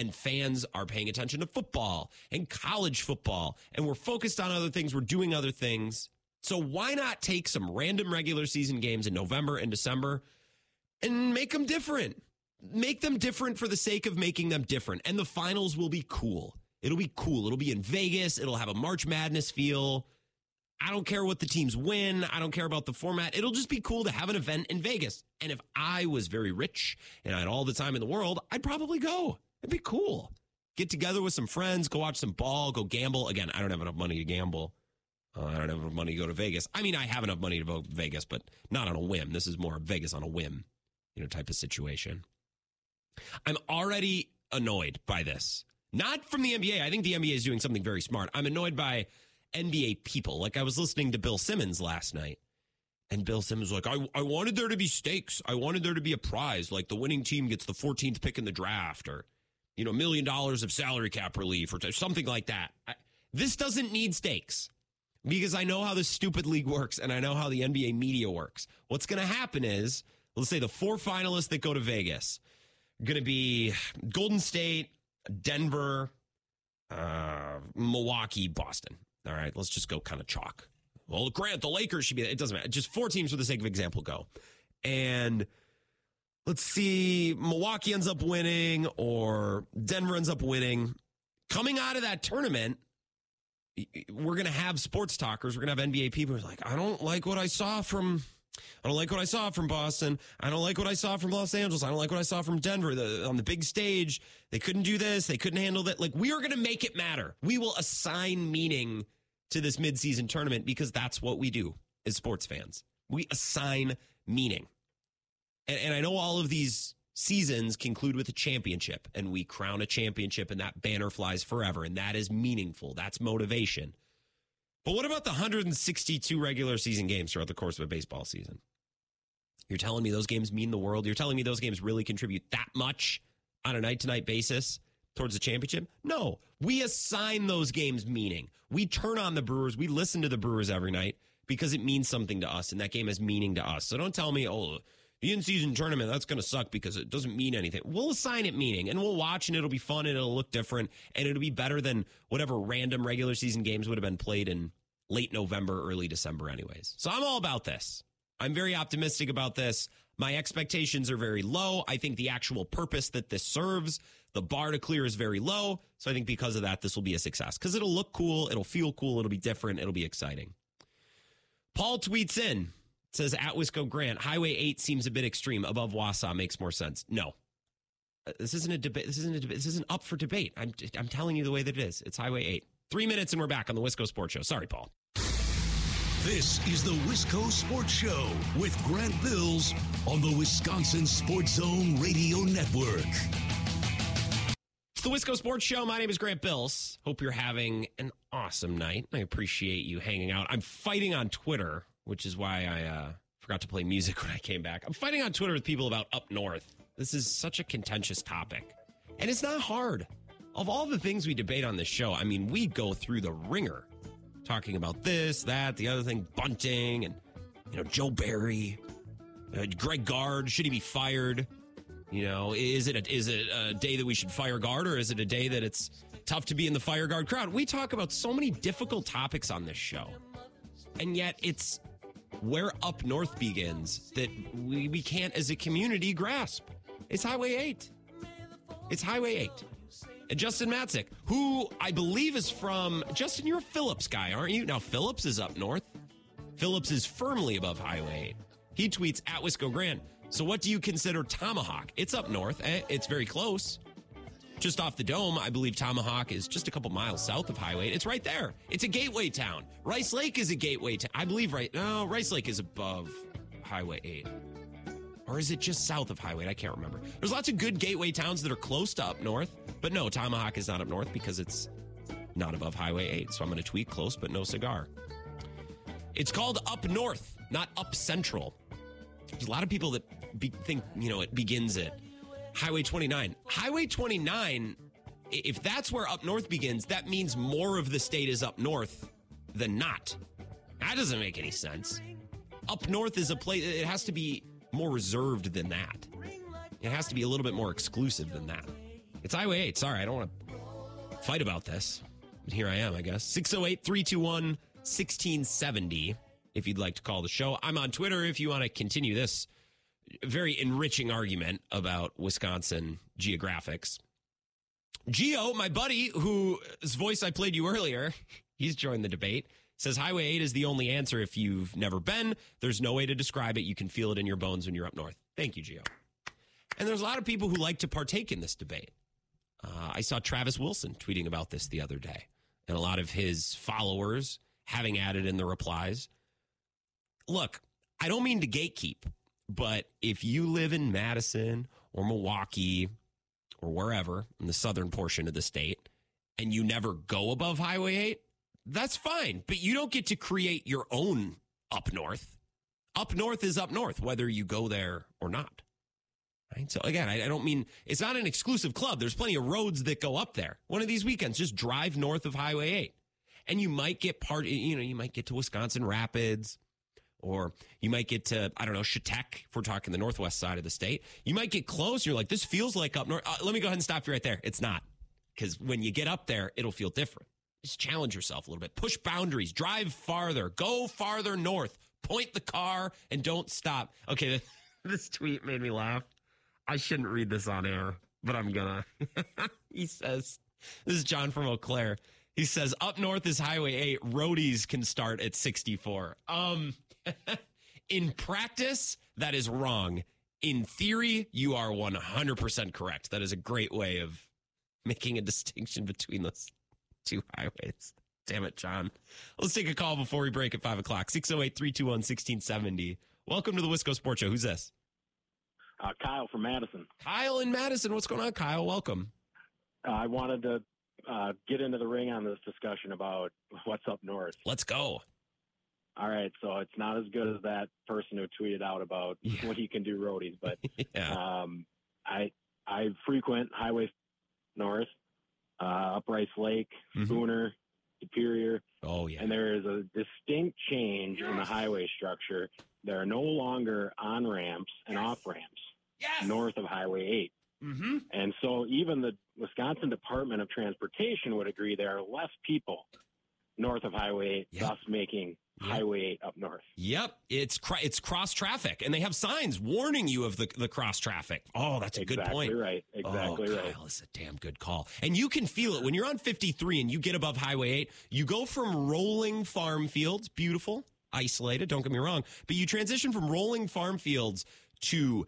And fans are paying attention to football and college football. And we're focused on other things. We're doing other things. So why not take some random regular season games in November and December and make them different? Make them different for the sake of making them different. And the finals will be cool. It'll be cool. It'll be in Vegas. It'll have a March Madness feel. I don't care what the teams win. I don't care about the format. It'll just be cool to have an event in Vegas. And if I was very rich and I had all the time in the world, I'd probably go. It'd be cool. Get together with some friends, go watch some ball, go gamble. Again, I don't have enough money to gamble. Uh, I don't have enough money to go to Vegas. I mean, I have enough money to go to Vegas, but not on a whim. This is more Vegas on a whim, you know, type of situation. I'm already annoyed by this. Not from the NBA. I think the NBA is doing something very smart. I'm annoyed by NBA people. Like I was listening to Bill Simmons last night, and Bill Simmons was like, I, I wanted there to be stakes. I wanted there to be a prize, like the winning team gets the 14th pick in the draft, or you know, a million dollars of salary cap relief, or something like that. I, this doesn't need stakes because I know how this stupid league works, and I know how the NBA media works. What's going to happen is, let's say the four finalists that go to Vegas going to be Golden State, Denver, uh, Milwaukee, Boston. All right, let's just go kind of chalk. Well, Grant, the Lakers should be. It doesn't matter. Just four teams for the sake of example go, and let's see, Milwaukee ends up winning or Denver ends up winning. Coming out of that tournament, we're gonna have sports talkers. We're gonna have NBA people who are like, I don't like what I saw from. I don't like what I saw from Boston. I don't like what I saw from Los Angeles. I don't like what I saw from Denver. The, on the big stage, they couldn't do this. They couldn't handle that. Like, we are going to make it matter. We will assign meaning to this midseason tournament because that's what we do as sports fans. We assign meaning. And, and I know all of these seasons conclude with a championship, and we crown a championship, and that banner flies forever. And that is meaningful. That's motivation. But what about the 162 regular season games throughout the course of a baseball season? You're telling me those games mean the world? You're telling me those games really contribute that much on a night to night basis towards the championship? No. We assign those games meaning. We turn on the Brewers. We listen to the Brewers every night because it means something to us and that game has meaning to us. So don't tell me, oh, in season tournament, that's going to suck because it doesn't mean anything. We'll assign it meaning and we'll watch and it'll be fun and it'll look different and it'll be better than whatever random regular season games would have been played in late November, early December, anyways. So I'm all about this. I'm very optimistic about this. My expectations are very low. I think the actual purpose that this serves, the bar to clear is very low. So I think because of that, this will be a success because it'll look cool, it'll feel cool, it'll be different, it'll be exciting. Paul tweets in, says at Wisco Grant, Highway 8 seems a bit extreme. Above Wausau makes more sense. No. Uh, This isn't a debate. This isn't a debate. This isn't up for debate. I'm, I'm telling you the way that it is. It's Highway 8. Three minutes and we're back on the Wisco Sports Show. Sorry, Paul. This is the Wisco Sports Show with Grant Bills on the Wisconsin Sports Zone Radio Network. It's the Wisco Sports Show. My name is Grant Bills. Hope you're having an awesome night. I appreciate you hanging out. I'm fighting on Twitter, which is why I uh, forgot to play music *laughs* when I came back. I'm fighting on Twitter with people about up north. This is such a contentious topic, and it's not hard. Of all the things we debate on this show, I mean, we go through the ringer, talking about this, that, the other thing, bunting, and you know, Joe Barry, uh, Greg Gard. Should he be fired? You know, is it a, is it a day that we should fire guard, or is it a day that it's tough to be in the fire guard crowd? We talk about so many difficult topics on this show, and yet it's where up north begins that we, we can't, as a community, grasp. It's Highway Eight. It's Highway Eight, And Justin Matzik, who I believe is from Justin, you're a Phillips guy, aren't you? Now Phillips is up north. Phillips is firmly above Highway 8. He tweets at Wisco Grant. So what do you consider Tomahawk? It's up north. Eh, It's very close. Just off the dome, I believe Tomahawk is just a couple miles south of Highway. It's right there. It's a gateway town. Rice Lake is a gateway town. I believe right. No, Rice Lake is above Highway 8. Or is it just south of Highway? I can't remember. There's lots of good gateway towns that are close to up north, but no, Tomahawk is not up north because it's not above Highway 8. So I'm going to tweet close, but no cigar. It's called up north, not up central. There's a lot of people that be, think, you know, it begins at Highway 29. Highway 29, if that's where up north begins, that means more of the state is up north than not. That doesn't make any sense. Up north is a place, it has to be more reserved than that. It has to be a little bit more exclusive than that. It's Highway 8. Sorry, I don't want to fight about this. But here I am, I guess. 608 321 1670 if you'd like to call the show. I'm on Twitter if you want to continue this very enriching argument about Wisconsin geographics. Geo, my buddy, whose voice I played you earlier, he's joined the debate. Says Highway 8 is the only answer if you've never been. There's no way to describe it. You can feel it in your bones when you're up north. Thank you, Geo. And there's a lot of people who like to partake in this debate. Uh, I saw Travis Wilson tweeting about this the other day, and a lot of his followers having added in the replies. Look, I don't mean to gatekeep, but if you live in Madison or Milwaukee or wherever in the southern portion of the state and you never go above Highway 8, that's fine. But you don't get to create your own up north. Up north is up north, whether you go there or not. Right. So again, I, I don't mean it's not an exclusive club. There's plenty of roads that go up there. One of these weekends, just drive north of Highway 8. And you might get part, you know, you might get to Wisconsin Rapids, or you might get to, I don't know, Chautauqua, if we're talking the northwest side of the state. You might get close. You're like, this feels like up north. Uh, let me go ahead and stop you right there. It's not. Because when you get up there, it'll feel different. Just challenge yourself a little bit. Push boundaries. Drive farther. Go farther north. Point the car and don't stop. Okay, *laughs* this tweet made me laugh. I shouldn't read this on air, but I'm gonna. *laughs* he says, This is John from Eau Claire. He says, Up north is Highway 8. Roadies can start at 64. Um, *laughs* in practice, that is wrong. In theory, you are 100% correct. That is a great way of making a distinction between those two highways. Damn it, John. Let's take a call before we break at 5 o'clock. 608 321 1670. Welcome to the Wisco Sports Show. Who's this? Uh, Kyle from Madison. Kyle in Madison. What's going on, Kyle? Welcome. Uh, I wanted to uh, get into the ring on this discussion about what's up north. Let's go. All right, so it's not as good as that person who tweeted out about Yeah. *laughs* what he can do roadies, but *laughs* Yeah. um, I I frequent Highway North, uh, up Rice Lake, Mhm. Superior, Oh, yeah. and there is a distinct change in the highway structure. There are no longer on ramps and off ramps Yes. north of Highway 8. Mm-hmm. And so even the Wisconsin Department of Transportation would agree there are less people north of Highway 8, Yep. thus making Yep. Highway 8 up north. Yep, it's cr- it's cross traffic, and they have signs warning you of the the cross traffic. Oh, that's a good point. right. Exactly oh, right. Kyle, it's a damn good call. And you can feel it when you're on 53 and you get above Highway 8. You go from rolling farm fields, beautiful, isolated. Don't get me wrong, but you transition from rolling farm fields to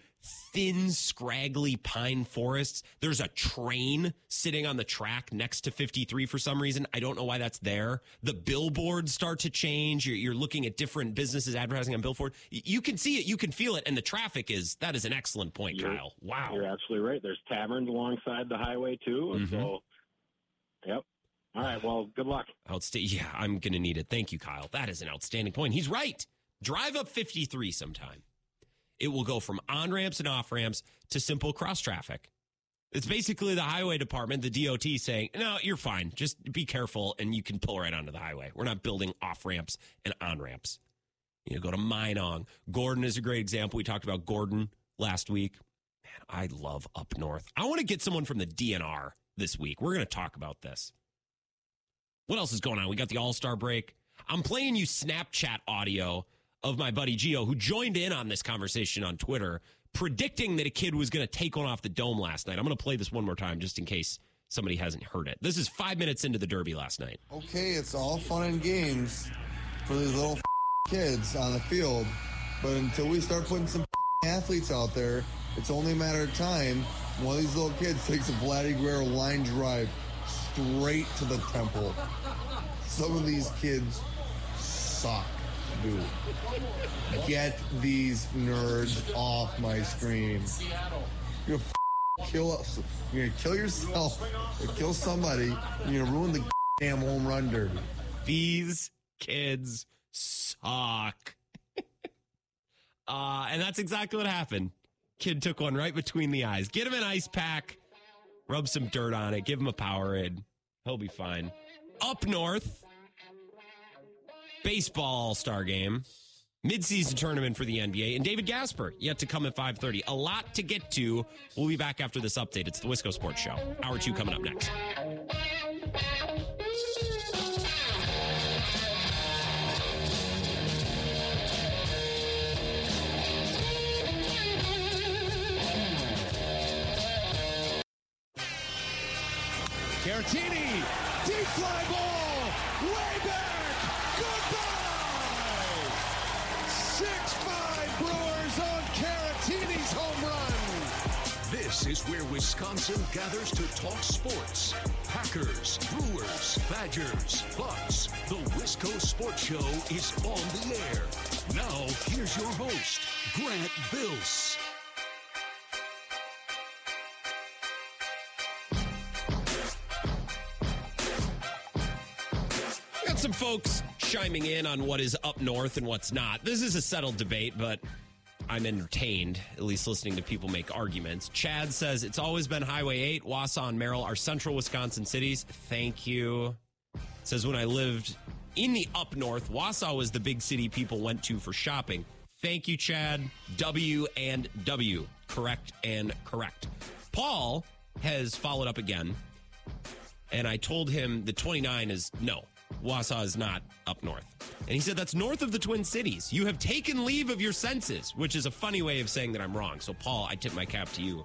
thin, scraggly pine forests. There's a train sitting on the track next to 53 for some reason. I don't know why that's there. The billboards start to change. You're, you're looking at different businesses advertising on billboard. You can see it, you can feel it, and the traffic is that is an excellent point, You're- Kyle. Wow. You're absolutely right. There's taverns alongside the highway too. Mhm. so, yep. All right. Well, good luck. Outsta- yeah, I'm going to need it. Thank you, Kyle. That is an outstanding point. He's right. Drive up 53 sometime. It will go from on ramps and off ramps to simple cross traffic. It's basically the highway department, the DOT saying, no, you're fine. Just be careful and you can pull right onto the highway. We're not building off ramps and on ramps. You know, go to Minong. Gordon is a great example. We talked about Gordon last week. Man, I love up north. I want to get someone from the DNR this week. We're going to talk about this. What else is going on? We got the All Star break. I'm playing you Snapchat audio of my buddy Gio, who joined in on this conversation on Twitter, predicting that a kid was going to take one off the dome last night. I'm going to play this one more time just in case somebody hasn't heard it. This is five minutes into the Derby last night. Okay, it's all fun and games for these little *laughs* kids on the field, but until we start putting some *laughs* athletes out there, it's only a matter of time. One of these little kids takes a Vladdy Guerrero line drive straight to the temple. Some of these kids suck, Get these nerds off my screen. You're gonna f- kill us. You're gonna kill yourself. Or kill somebody. You're gonna ruin the damn home run derby. These kids suck. *laughs* uh, and that's exactly what happened. Kid took one right between the eyes. Get him an ice pack, rub some dirt on it, give him a power Powerade. He'll be fine. Up north, baseball all-star game, midseason tournament for the NBA, and David Gasper yet to come at 5:30. A lot to get to. We'll be back after this update. It's the Wisco Sports Show. Hour two coming up next. Caratini, deep fly ball, 6-5 Brewers on Caratini's home run. This is where Wisconsin gathers to talk sports. Packers, Brewers, Badgers, Bucks. The Wisco Sports Show is on the air. Now, here's your host, Grant Bills. Got some folks chiming in on what is up north and what's not. This is a settled debate, but I'm entertained, at least listening to people make arguments. Chad says it's always been Highway 8, Wausau, and Merrill are central Wisconsin cities. Thank you. Says when I lived in the up north, Wausau was the big city people went to for shopping. Thank you, Chad. W and W. Correct and correct. Paul has followed up again and I told him the 29 is no. Wausau is not up north. And he said that's north of the Twin Cities. You have taken leave of your senses, which is a funny way of saying that I'm wrong. So, Paul, I tip my cap to you.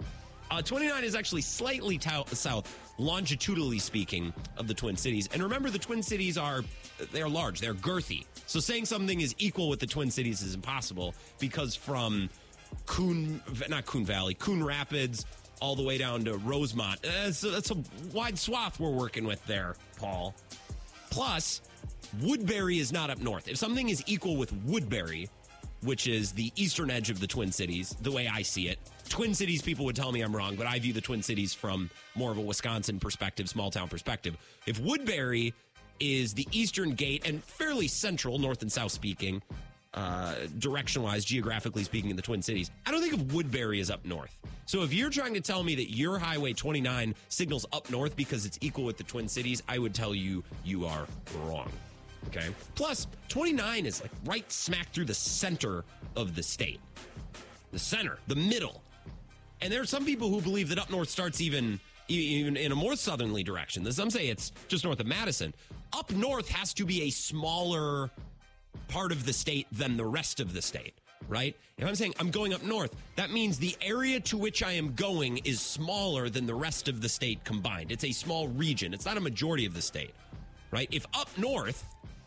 Uh, 29 is actually slightly to- south, longitudinally speaking, of the Twin Cities. And remember, the Twin Cities are they're large, they're girthy. So saying something is equal with the Twin Cities is impossible because from Coon, not Coon Valley, Coon Rapids, all the way down to Rosemount. That's a, that's a wide swath we're working with there, Paul. Plus, Woodbury is not up north. If something is equal with Woodbury, which is the eastern edge of the Twin Cities, the way I see it, Twin Cities people would tell me I'm wrong, but I view the Twin Cities from more of a Wisconsin perspective, small town perspective. If Woodbury is the eastern gate and fairly central, north and south speaking, uh, direction wise, geographically speaking, in the Twin Cities. I don't think of Woodbury as up north. So if you're trying to tell me that your Highway 29 signals up north because it's equal with the Twin Cities, I would tell you you are wrong. Okay. Plus, 29 is like right smack through the center of the state, the center, the middle. And there are some people who believe that up north starts even even in a more southerly direction. Some say it's just north of Madison. Up north has to be a smaller part of the state than the rest of the state, right? If I'm saying I'm going up north, that means the area to which I am going is smaller than the rest of the state combined. It's a small region. It's not a majority of the state, right? If up north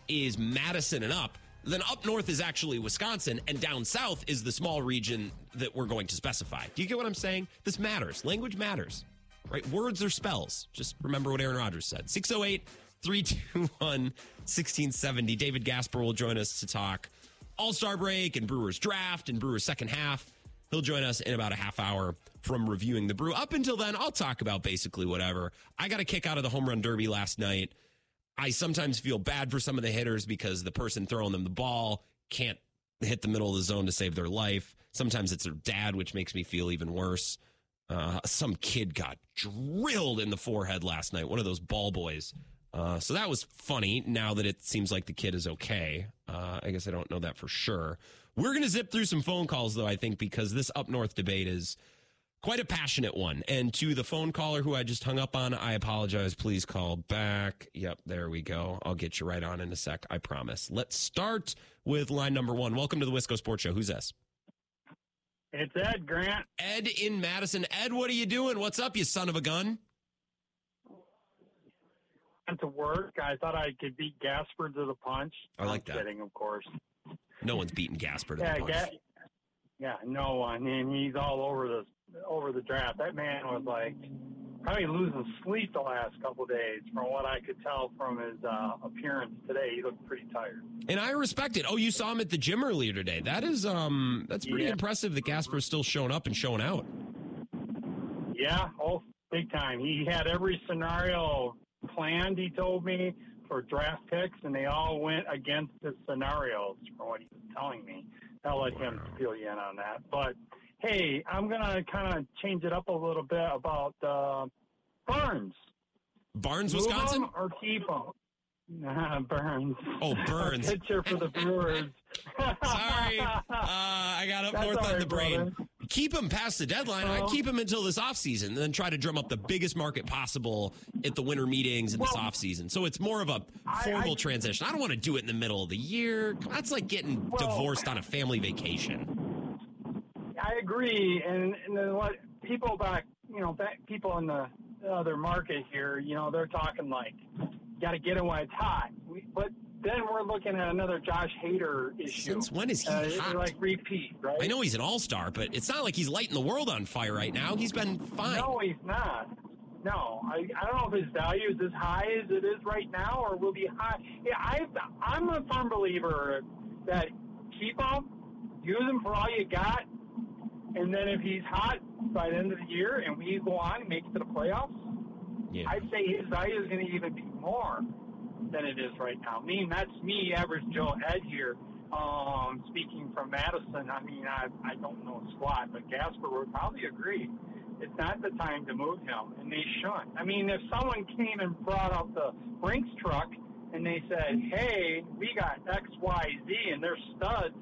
is Madison and up, then up north is actually Wisconsin, and down south is the small region that we're going to specify. Do you get what I'm saying? This matters. Language matters, right? Words are spells. Just remember what Aaron Rodgers said. 608 321 1670. David Gasper will join us to talk All Star break and Brewers draft and Brewers second half. He'll join us in about a half hour from reviewing the brew. Up until then, I'll talk about basically whatever. I got a kick out of the home run derby last night. I sometimes feel bad for some of the hitters because the person throwing them the ball can't hit the middle of the zone to save their life. Sometimes it's their dad, which makes me feel even worse. Uh, some kid got drilled in the forehead last night, one of those ball boys. Uh, so that was funny now that it seems like the kid is okay. Uh, I guess I don't know that for sure. We're going to zip through some phone calls, though, I think, because this up north debate is quite a passionate one. And to the phone caller who I just hung up on, I apologize. Please call back. Yep, there we go. I'll get you right on in a sec. I promise. Let's start with line number one. Welcome to the Wisco Sports Show. Who's this? It's Ed Grant. Ed in Madison. Ed, what are you doing? What's up, you son of a gun? To work. I thought I could beat Gasper to the punch. I like I'm that. Kidding, of course. No one's beaten Gasper to Yeah, the punch. Ga- yeah, no one, and he's all over the over the draft. That man was like probably losing sleep the last couple of days, from what I could tell from his uh, appearance today. He looked pretty tired. And I respect it. Oh, you saw him at the gym earlier today. That is um that's pretty Yeah. impressive that Gasper's still showing up and showing out. Yeah, oh, big time. He had every scenario planned. He told me for draft picks, and they all went against his scenarios, from what he was telling me. I'll let him fill you in on that. But hey, I'm gonna kind of change it up a little bit about uh, Burnes. Barnes, Move Wisconsin? him or keep him? Nah, Burnes. Oh, *laughs* Burnes. Pitcher for the Brewers. *laughs* Sorry. Uh, I got up That's north on right, the brain. brother. Keep him past the deadline. I'd Oh. keep him until this offseason and then try to drum up the biggest market possible at the winter meetings in this Well, offseason. So it's more of a formal I- transition. I don't want to do it in the middle of the year. That's like getting Well- divorced on a family vacation. I agree, and, and then what people back, you know, back, people in the other market here, you know, they're talking like, got to get it when it's hot. We, but then we're looking at another Josh Hader issue. Since when is he uh, hot? Like repeat, right? I know he's an all star, but it's not like he's lighting the world on fire right now. He's been fine. No, he's not. No, I, I don't know if his value is as high as it is right now, or will be high. Yeah, I, I'm a firm believer that keep him, use him for all you got, and then if he's hot by the end of the year and we go on and make it to the playoffs, Yeah. I'd say his value is going to even be more than it is right now. I mean, that's me, average Joe Ed here. Um, speaking from Madison, I mean, I, I don't know squat, but Gasper would probably agree. It's not the time to move him, and they shouldn't. I mean, if someone came and brought out the Brinks truck and they said, "Hey, we got X, Y, Z, and they're studs,"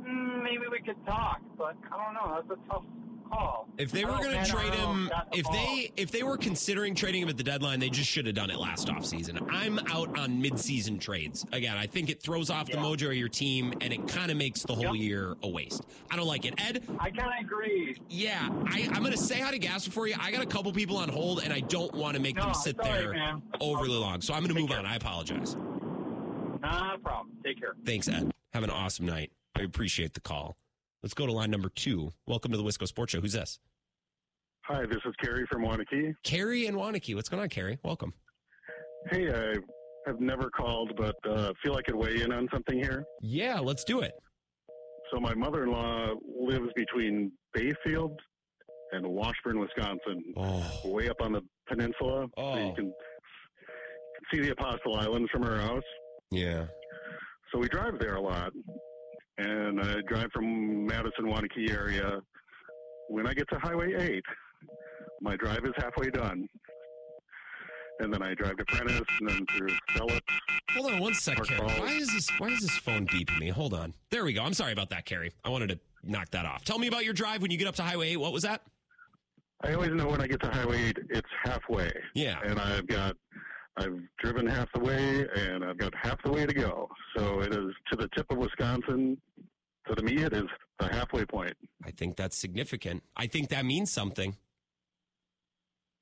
mm, maybe we could talk. But I don't know. That's a tough call. If they were oh, don't- going to trade him, if ball. they if they were considering trading him at the deadline, they just should have done it last offseason. I'm out on midseason trades. Again, I think it throws off the mojo of your team and it kind of makes the whole Yep. year a waste. I don't like it. Ed, I kind of agree. yeah, I, I'm going to say hi to Gasper for you. I got a couple people on hold and I don't want to make No, them sit right, there man. overly long. So I'm going to move care. on. I apologize. Not a problem. Take care. Thanks, Ed. Have an awesome night. I appreciate the call. Let's go to line number two. Welcome to the Wisco Sports Show. Who's this? Hi, this is Kerry from Waunakee. Carrie and Waunakee. What's going on, Carrie? Welcome. Hey, I have never called, but uh, feel I could weigh in on something here. Yeah, let's do it. So my mother-in-law lives between Bayfield and Washburn, Wisconsin, Oh. way up on the peninsula. So Oh. you can see the Apostle Islands from her house. Yeah. So we drive there a lot, and I drive from Madison, Waunakee area. When I get to Highway 8, my drive is halfway done. And then I drive to Prentice, and then through Phillips. Hold on one sec, Mark Carrie. Falls. Why is this why is this phone beeping me? Hold on. There we go. I'm sorry about that, Carrie. I wanted to knock that off. Tell me about your drive when you get up to Highway 8. What was that? I always know when I get to Highway 8, it's halfway. Yeah. And I've got, I've driven half the way, and I've got half the way to go. So it is to the tip of Wisconsin. So to me, it is the halfway point. I think that's significant. I think that means something.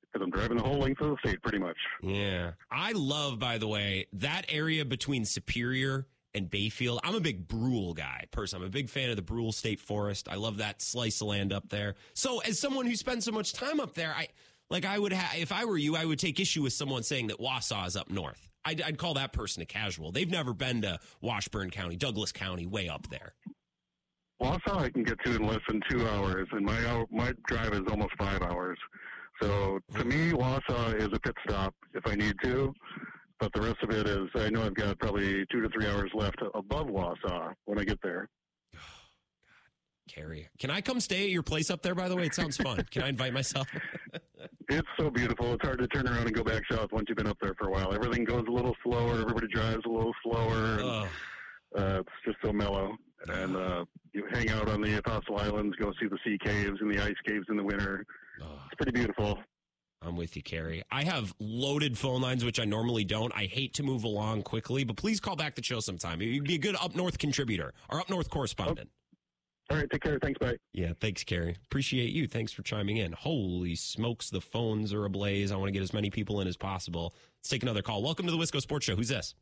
Because I'm driving the whole length of the state, pretty much. Yeah. I love, by the way, that area between Superior and Bayfield. I'm a big Brule guy, person. I'm a big fan of the Brule State Forest. I love that slice of land up there. So, as someone who spends so much time up there, I like I would have if I were you, I would take issue with someone saying that Wausau is up north. I'd, I'd call that person a casual. They've never been to Washburn County, Douglas County, way up there. Wausau I can get to in less than two hours, and my my drive is almost five hours. So to me, Wausau is a pit stop if I need to, but the rest of it is I know I've got probably two to three hours left above Wausau when I get there. *sighs* Carrie, can I come stay at your place up there? By the way, it sounds fun. Can I invite myself? *laughs* It's so beautiful. It's hard to turn around and go back south once you've been up there for a while. Everything goes a little slower. Everybody drives a little slower. And, uh, it's just so mellow. And uh, you hang out on the Apostle Islands, go see the sea caves and the ice caves in the winter. It's pretty beautiful. I'm with you, Carrie. I have loaded phone lines, which I normally don't. I hate to move along quickly, but please call back the show sometime. You'd be a good up north contributor or up north correspondent. All right, take care. Thanks. Bye. Yeah, thanks, Carrie. Appreciate you. Thanks for chiming in. Holy smokes, the phones are ablaze. I want to get as many people in as possible. Let's take another call. Welcome to the Wisco Sports Show. Who's this?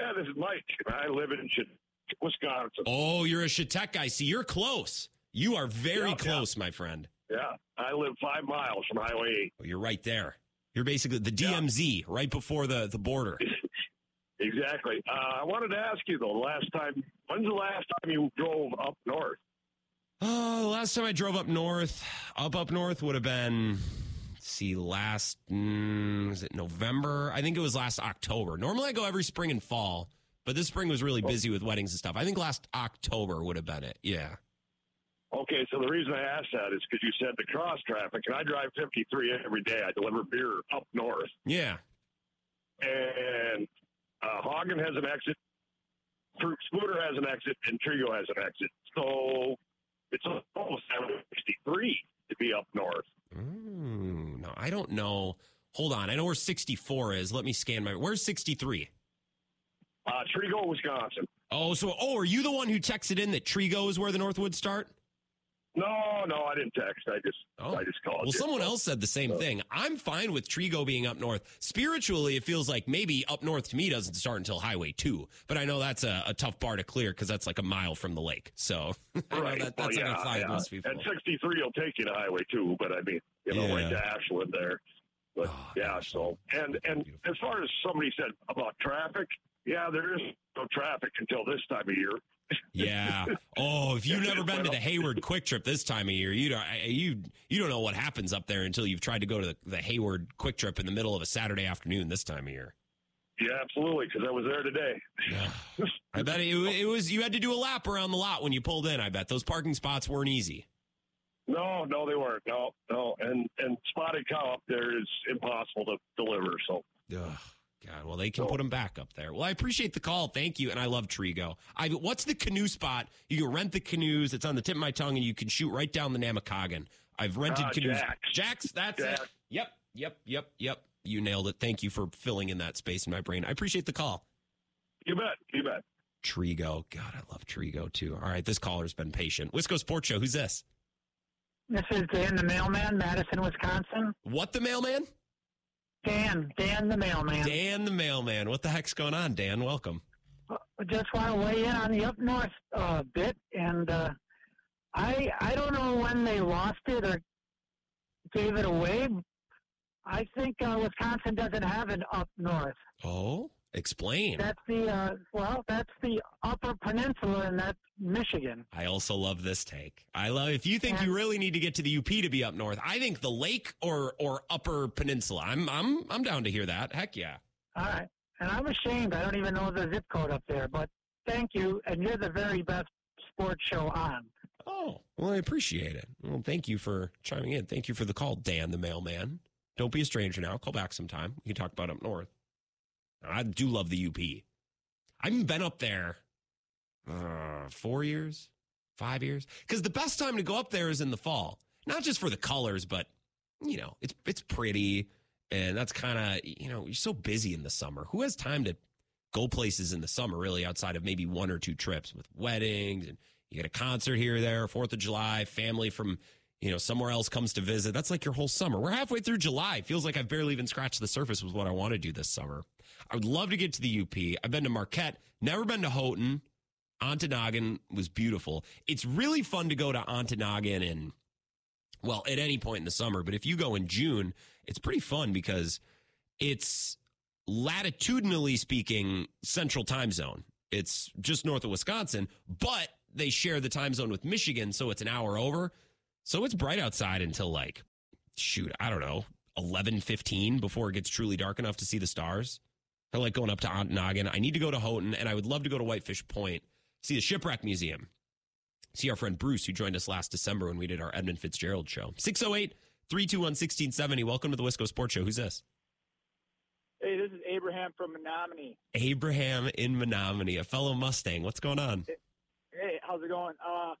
Yeah, this is Mike. I live in Wisconsin. Oh, you're a Chautauqua guy. See, you're close. You are very Yeah, close, my friend. Yeah, I live five miles from Highway Oh, you're right there. You're basically the DMZ, right before the, the border. *laughs* 8. Exactly. Uh, I wanted to ask you, though, the last time, when's the last time you drove up north? *sighs* Oh, the last time I drove up north, up up north would have been, see, last mm, was it November? I think it was last October. Normally I go every spring and fall, but this spring was really busy with weddings and stuff. I think last October would have been it. Yeah. Okay, so the reason I asked that is because you said the cross traffic, and I drive 53 every day. I deliver beer up north, Yeah. and uh, Haugen has an exit, Spooner has an exit, and Trego has an exit. So it's almost 63 to be up north. Ooh, no, I don't know. Hold on. I know where 64 is. Let me scan my. Where's 63? Uh, Trego, Wisconsin. Oh, so oh, are you the one who texted in that Trego is where the Northwoods start? No, no, I didn't text. I just, Oh. I just called. Well, you. someone else said the same thing. I'm fine with Trego being up north. Spiritually, it feels like maybe up north to me doesn't start until Highway 2. But I know that's a, a tough bar to clear because that's like a mile from the lake. So *laughs* Right. that, oh, that's not going to yeah, fly yeah. most people. And 63 will take you to Highway 2, but I mean, you know, right Yeah. to Ashland there. But Oh, yeah, gosh, so and and beautiful. as far as somebody said about traffic, yeah, there is no traffic until this time of year. Yeah. Oh, if you've never been to the Hayward Kwik Trip this time of year, you don't you you don't know what happens up there until you've tried to go to the, the Hayward Kwik Trip in the middle of a Saturday afternoon this time of year. Yeah, absolutely, because I was there today. I bet it, it was you had to do a lap around the lot when you pulled in. I bet those parking spots weren't easy. No, no, they weren't. No, no, and and spotted cow up there is impossible to deliver. So Ugh, God, well, they can put them back up there. Well, I appreciate the call. Thank you. And I love Trego. I, what's the canoe spot? You can rent the canoes. It's on the tip of my tongue, and you can shoot right down the Namekagon. I've rented Ah, canoes. Jack's. Jack's, that's it. Yep, yep, yep, yep. You nailed it. Thank you for filling in that space in my brain. I appreciate the call. you bet, you bet. Trego. God, I love Trigo too. All right, this caller's been patient. Wisco Sports Show. Who's this? This is Dan the mailman, Madison, Wisconsin. What the mailman? Dan, Dan the mailman. Dan the mailman. What the heck's going on, Dan? Welcome. I just want to weigh in on the up north uh, bit, and uh, I I don't know when they lost it or gave it away. I think uh, Wisconsin doesn't have an up north. Oh, explain. That's the uh, well, that's the Upper Peninsula, and that's Michigan. I also love this take. I love if you think you really need to get to the UP to be up north. I think the lake or or upper peninsula. I'm I'm I'm down to hear that. Heck yeah. All right, and I'm ashamed I don't even know the zip code up there. But thank you, and you're the very best sports show on. Oh, well, I appreciate it. Well, thank you for chiming in. Thank you for the call, Dan the mailman. Don't be a stranger now. Call back sometime. We can talk about up north. I do love the UP. I haven't been up there uh, four years, five years. Because the best time to go up there is in the fall. Not just for the colors, but you know, it's it's pretty, and that's kind of you know you're so busy in the summer. Who has time to go places in the summer really outside of maybe one or two trips with weddings and you get a concert here or there, Fourth of July, family from you know somewhere else comes to visit. That's like your whole summer. We're halfway through July. Feels like I've barely even scratched the surface with what I want to do this summer. I would love to get to the UP. I've been to Marquette, never been to Houghton. Ontonagon was beautiful. It's really fun to go to Ontonagon in, well, at any point in the summer. But if you go in June, it's pretty fun because it's latitudinally speaking central time zone. It's just north of Wisconsin, but they share the time zone with Michigan, so it's an hour over. So it's bright outside until like, shoot, I don't know, eleven fifteen before it gets truly dark enough to see the stars. I like going up to Ontonagon. I need to go to Houghton, and I would love to go to Whitefish Point, see the Shipwreck Museum, see our friend Bruce, who joined us last December when we did our Edmund Fitzgerald show. 608 321 1670. Welcome to the Wisco Sports Show. Who's this? Hey, this is Abraham from Menomonie. Abraham in Menomonie, a fellow Mustang. What's going on? Hey, how's it going? Uh,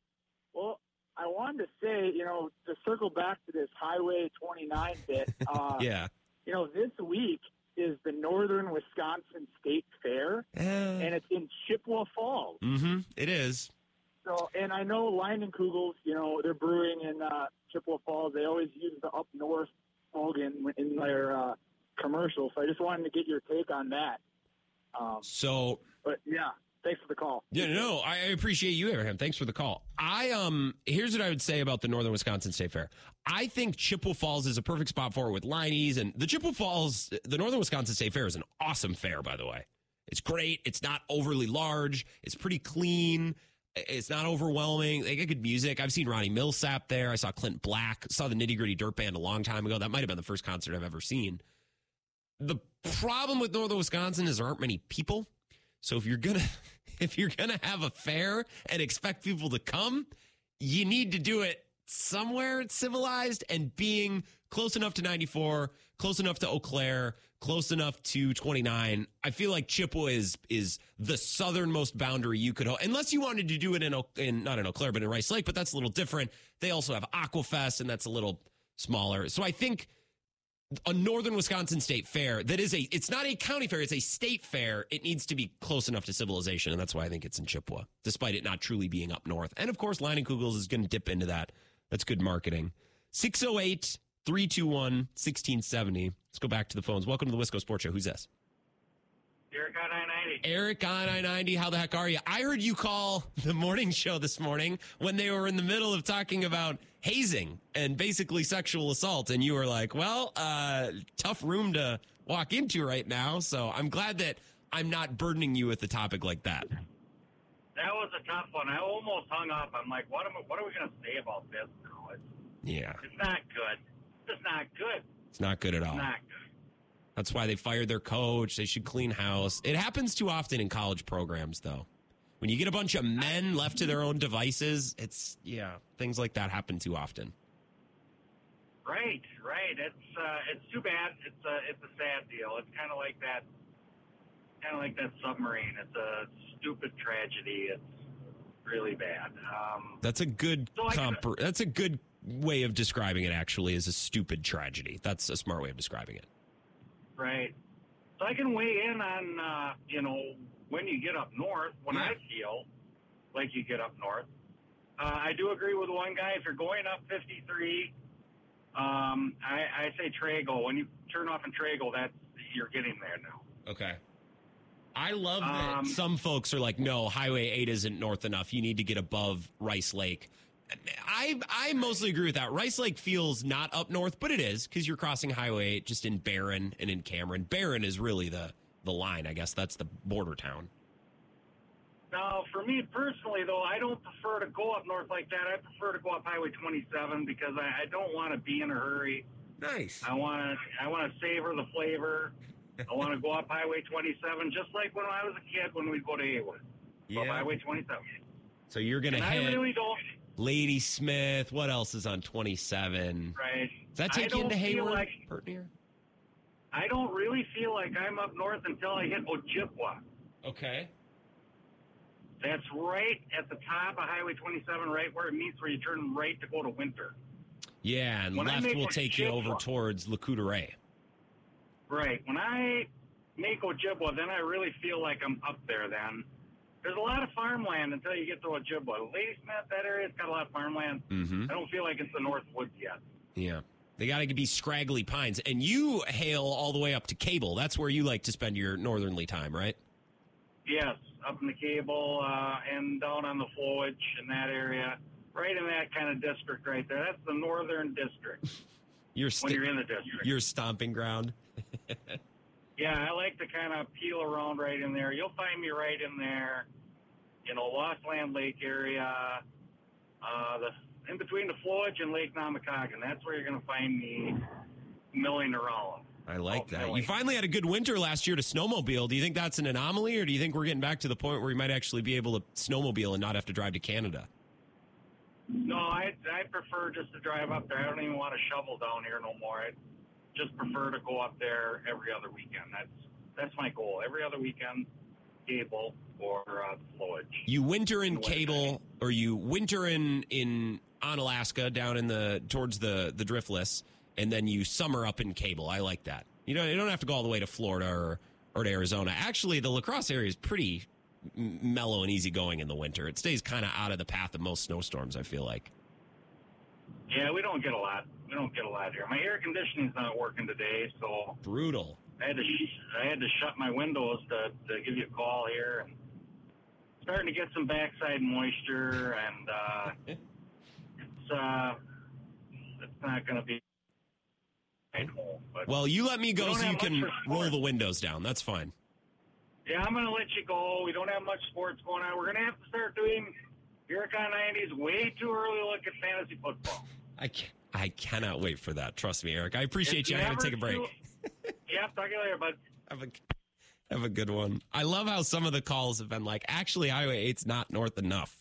well, I wanted to say, you know, to circle back to this Highway 29 bit. *laughs* Uh, yeah. You know, this week is the Northern Wisconsin State Fair, and it's in Chippewa Falls. Mm-hmm. It is. So, and I know Leinenkugel's, you know, they're brewing in uh, Chippewa Falls. They always use the up north slogan in their uh, commercial. So I just wanted to get your take on that. Um, So but yeah, thanks for the call. Yeah, no, I appreciate you, Abraham. Thanks for the call. I um, here's what I would say about the Northern Wisconsin State Fair. I think Chippewa Falls is a perfect spot for it with Leinie's and the Chippewa Falls. The Northern Wisconsin State Fair is an awesome fair, by the way. It's great. It's not overly large. It's pretty clean. It's not overwhelming. They get good music. I've seen Ronnie Milsap there. I saw Clint Black. Saw the Nitty Gritty Dirt Band a long time ago. That might have been the first concert I've ever seen. The problem with Northern Wisconsin is there aren't many people. So if you're gonna *laughs* if you're gonna have a fair and expect people to come, you need to do it somewhere civilized and being close enough to 94, close enough to Eau Claire, close enough to 29. I feel like Chippewa is is the southernmost boundary you could unless you wanted to do it in, in not in Eau Claire but in Rice Lake, but that's a little different. They also have Aquafest and that's a little smaller. So I think a northern Wisconsin state fair that is a it's not a county fair, it's a state fair. It needs to be close enough to civilization, and that's why I think it's in Chippewa, despite it not truly being up north. And of course, Leinenkugel's is going to dip into that. That's good marketing. 608 321 1670. Let's go back to the phones. Welcome to the Wisco Sports Show. Who's this? Eric on I ninety. Eric on I 90. How the heck are you? I heard you call the morning show this morning when they were in the middle of talking about hazing and basically sexual assault. And you were like, well, uh, tough room to walk into right now. So I'm glad that I'm not burdening you with a topic like that. That was a tough one. I almost hung up. I'm like, what am I, what are we going to say about this now? It's, Yeah, it's not good. It's not good. it's not good at all. It's not good. That's why they fired their coach. They should clean house. It happens too often in college programs, though. When you get a bunch of men left to their own devices, it's, yeah, things like that happen too often. Right, right. It's uh, it's too bad. It's a it's a sad deal. It's kind of like that, kind of like that submarine. It's a stupid tragedy. It's really bad. Um, That's a good So I comp- that's a good way of describing it actually is a stupid tragedy. That's a smart way of describing it. Right. So I can weigh in on, uh, you know, when you get up north, when I feel like you get up north. Uh, I do agree with one guy. If you're going up 53, um, I, I say Trego. When you turn off in Trego, that's you're getting there now. Okay. I love that Um, some folks are like, no, Highway 8 isn't north enough. You need to get above Rice Lake. I I mostly agree with that. Rice Lake feels not up north, but it is because you're crossing Highway 8 just in Barron and in Cameron. Barron is really the the line, I guess. That's the border town. Now, for me personally, though, I don't prefer to go up north like that. I prefer to go up Highway 27 because I, I don't want to be in a hurry. Nice. I want to I want to savor the flavor. I want to go up Highway 27 just like when I was a kid when we'd go to Hayward. Go up Yeah. Highway 27. So you're going to And I hit really don't. Ladysmith. What else is on 27? Right. Does that take you into Hayward? like- Pert near? I don't really feel like I'm up north until I hit Ojibwa. Okay. That's right at the top of Highway 27, right where it meets, where you turn right to go to Winter. Yeah, and When left will take you over towards Lac Courte Oreilles. Right. When I make Ojibwa, then I really feel like I'm up there then. There's a lot of farmland until you get to Ojibwa. Ladysmith, that area's got a lot of farmland. Mhm. I don't feel like it's the North Woods yet. Yeah. They got to be scraggly pines. And you hail all the way up to Cable. That's where you like to spend your northernly time, right? Yes, up in the cable uh, and down on the flowage in that area. Right in that kind of district right there. That's the northern district *laughs* You're when you're in the district. your stomping ground. *laughs* Yeah, I like to kind of peel around right in there. You'll find me right in there, you know, Lost Land Lake area, uh, the in between the flowage and Lake Namekagon. That's where you're going to find me milling around. I like that. really? You finally had a good winter last year to snowmobile. Do you think that's an anomaly, or do you think we're getting back to the point where we might actually be able to snowmobile and not have to drive to Canada? No, I I prefer just to drive up there. I don't even want to shovel down here no more. I just prefer to go up there every other weekend. That's that's my goal. Every other weekend, cable or uh, flowage. You winter in Cable, or you winter in in Onalaska down in the towards the the driftless, and then you summer up in Cable. I like that. You know, you don't have to go all the way to Florida or or to Arizona. Actually, the La Crosse area is pretty mellow and easy going in the winter. It stays kind of out of the path of most snowstorms. I feel like. Yeah, we don't get a lot. We don't get a lot here. My air conditioning's not working today, so Brutal. I had to sh- I had to shut my windows to to give you a call here. And starting to get some backside moisture, and uh, *laughs* it's uh, it's not going to be. right home, But Well, you let me go so you can roll the windows down. That's fine. Yeah, I'm going to let you go. We don't have much sports going on. We're going to have to start doing Hurricane 90s way too early look at fantasy football. I ca- I cannot wait for that. Trust me, Eric. I appreciate It's you. I got to take a break. too- *laughs* yeah, talk to you later, bud. Have a have a good one. I love how some of the calls have been like, actually, Highway 8's not north enough.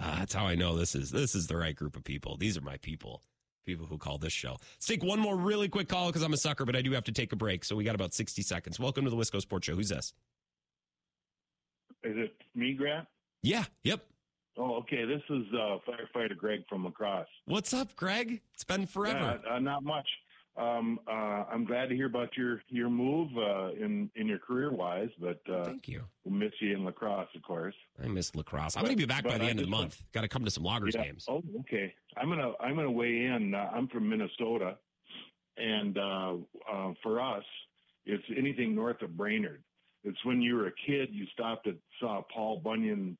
Uh, that's how I know this is this is the right group of people. These are my people, people who call this show. Let's take one more really quick call because I'm a sucker, but I do have to take a break. So we got about 60 seconds. Welcome to the Wisco Sports Show. Who's this? Is it me, Grant? Yeah. Yep. Oh, okay. This is uh, firefighter Greg from La Crosse. What's up, Greg? It's been forever. Yeah, uh, not much. Um, uh, I'm glad to hear about your your move uh, in in your career wise, but uh, thank you. We'll miss you in La Crosse, of course. I miss La Crosse. I'm going to be back by the I end of the month. Got to come to some loggers Yeah. games. Oh, okay. I'm gonna I'm gonna weigh in. Uh, I'm from Minnesota, and uh, uh, for us, it's anything north of Brainerd. It's when you were a kid, you stopped at saw Paul Bunyan,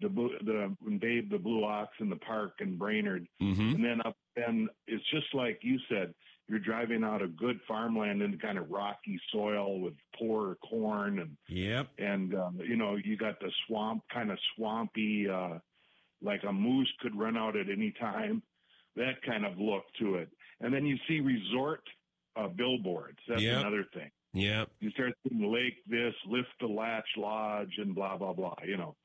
the blue- the Babe the Blue Ox in the park in Brainerd, Mm-hmm. and then up then it's just like you said. You're driving out of good farmland into kind of rocky soil with poor corn and Yep. and um, you know you got the swamp kind of swampy uh like a moose could run out at any time that kind of look to it and then you see resort uh billboards that's Yep. another thing Yep. you start seeing lake this lift the latch lodge and blah blah blah you know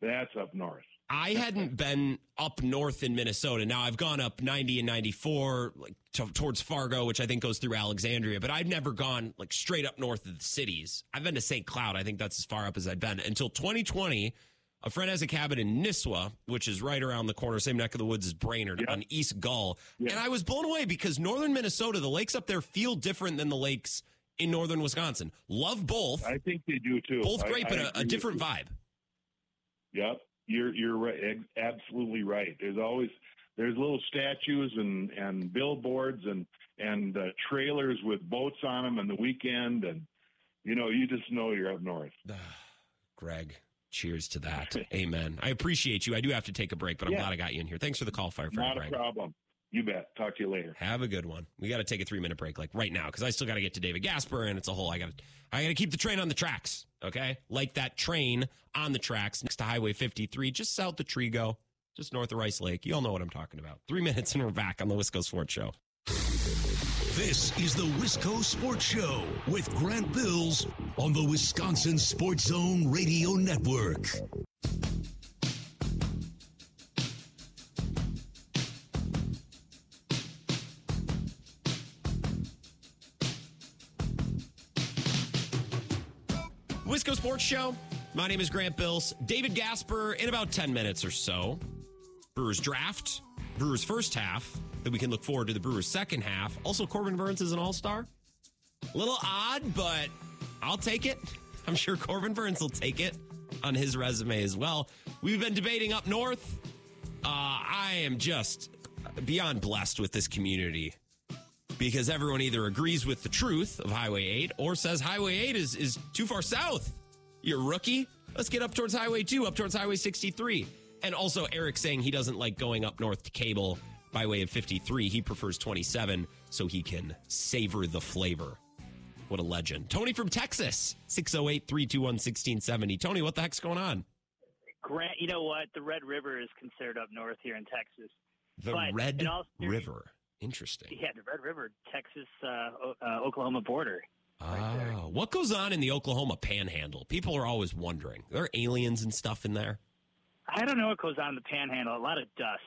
that's up north I hadn't been up north in Minnesota. Now I've gone up 90 and 94 like to, towards Fargo, which I think goes through Alexandria, but I've never gone like straight up north of the cities. I've been to St. Cloud. I think that's as far up as I've been until 2020. A friend has a cabin in Nisswa, which is right around the corner, same neck of the woods as Brainerd on East Gull. And I was blown away because northern Minnesota, the lakes up there feel different than the lakes in northern Wisconsin. Love both. i think they do too Both great, I but a, a different vibe. Yep, you're you're right, absolutely right. There's always there's little statues and and billboards and and uh, trailers with boats on them on the weekend, and you know you just know you're up north. *sighs* Greg, cheers to that. Amen. I appreciate you. I do have to take a break, but I'm Yeah. glad I got you in here. Thanks for the call, firefighter Not a Greg. problem. You bet. Talk to you later. Have a good one. We got to take a three minute break, like right now, because I still got to get to David Gasper, and it's a whole. I got to, I got to keep the train on the tracks. Okay, like that train on the tracks next to Highway 53, just south of Trego, just north of Rice Lake. You all know what I'm talking about. Three *laughs* minutes, and we're back on the Wisco Sports Show. This is the Wisco Sports Show with Grant Bills on the Wisconsin Sports Zone Radio Network. Wisco Sports Show. My name is Grant Bills. David Gasper in about 10 minutes or so. Brewers draft, Brewers first half. Then we can look forward to the Brewers second half. Also, Corbin Burnes is an all star. A little odd, but I'll take it. *laughs* I'm sure Corbin Burnes will take it on his resume as well. We've been debating up north. Uh, I am just beyond blessed with this community because everyone either agrees with the truth of Highway 8 or says Highway 8 is, is too far south. You're a rookie. Let's get up towards Highway 2, up towards Highway 63. And also, Eric saying he doesn't like going up north to cable by way of 53. He prefers 27 so he can savor the flavor. What a legend. Tony from Texas, 608 321 1670. Tony, what the heck's going on? Grant, you know what? The Red River is considered up north here in Texas. The But Red River. Interesting. Yeah, the Red River, Texas, uh, O- uh, Oklahoma border. Oh, what goes on in the Oklahoma panhandle? People are always wondering. There are aliens and stuff in there. I don't know what goes on in the Panhandle. A lot of dust.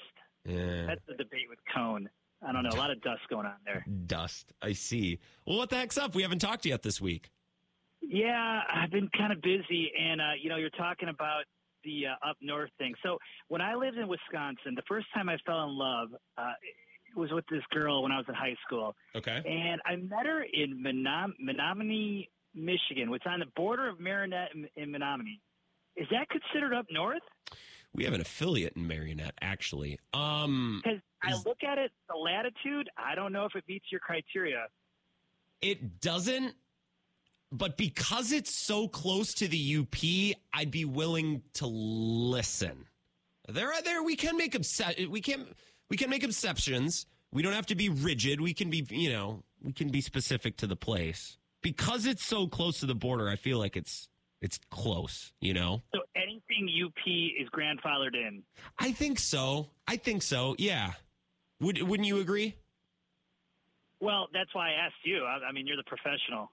Yeah. That's the debate with Cone. I don't know. A lot of dust going on there. Dust. I see. Well, what the heck's up? We haven't talked yet this week. Yeah, I've been kind of busy, and uh, you know, you're talking about the uh, up north thing. So when I lived in Wisconsin, the first time I fell in love uh, was with this girl when I was in high school. Okay. And I met her in Menom- Menominee, Michigan, which is on the border of Marinette and, and Menominee. Is that considered up north? We have an affiliate in Marinette, actually. Um, I look at it, the latitude. I don't know if it meets your criteria. It doesn't, but because it's so close to the UP, I'd be willing to listen. There there we can make obse- we can we can make exceptions. We don't have to be rigid. We can be, you know, we can be specific to the place. Because it's so close to the border, I feel like it's it's close, you know? So anything UP is grandfathered in. I think so. I think so. Yeah. Would wouldn't you agree? Well, that's why I asked you. I, I mean, you're the professional.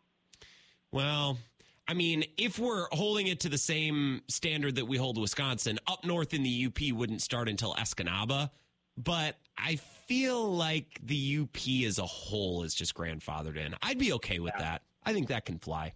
Well, I mean, if we're holding it to the same standard that we hold Wisconsin, up north in the UP wouldn't start until Escanaba. But I feel like the UP as a whole is just grandfathered in. I'd be okay with that. I think that can fly.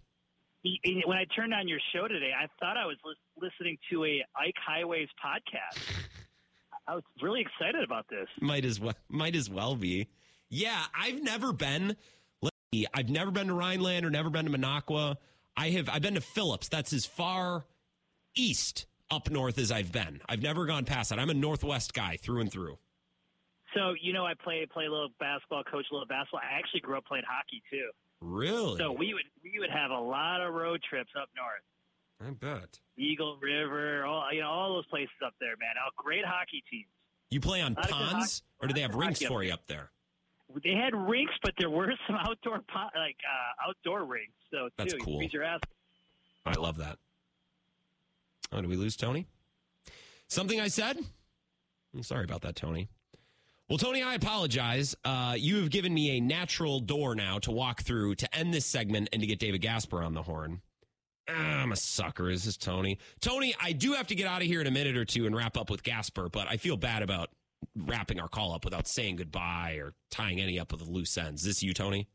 When I turned on your show today, I thought I was listening to a Ike Highways podcast. *laughs* I was really excited about this. Might as well might as well be. Yeah, I've never been. Let's I've never been to Rhineland or never been to Minocqua. I have. I've been to Phillips. That's as far east up north as I've been. I've never gone past that. I'm a Northwest guy through and through. So you know, I play play a little basketball, coach a little basketball. I actually grew up playing hockey too. Really? So we would we would have a lot of road trips up north. I bet. Eagle River, all you know, all those places up there, man. Oh, great hockey teams. You play on Lot of good ponds, or do they have hockey rinks for you up there? They had rinks, but there were *laughs* some outdoor po- like uh, outdoor rinks. So That's too, cool. freeze your ass. I love that. Oh, did we lose Tony? Something I said? I'm sorry about that, Tony. Well, Tony, I apologize. Uh, you have given me a natural door now to walk through to end this segment and to get David Gasper on the horn. I'm a sucker. Is this Tony? Tony, I do have to get out of here in a minute or two and wrap up with Gasper, but I feel bad about wrapping our call up without saying goodbye or tying any up with the loose ends. Is this you, Tony?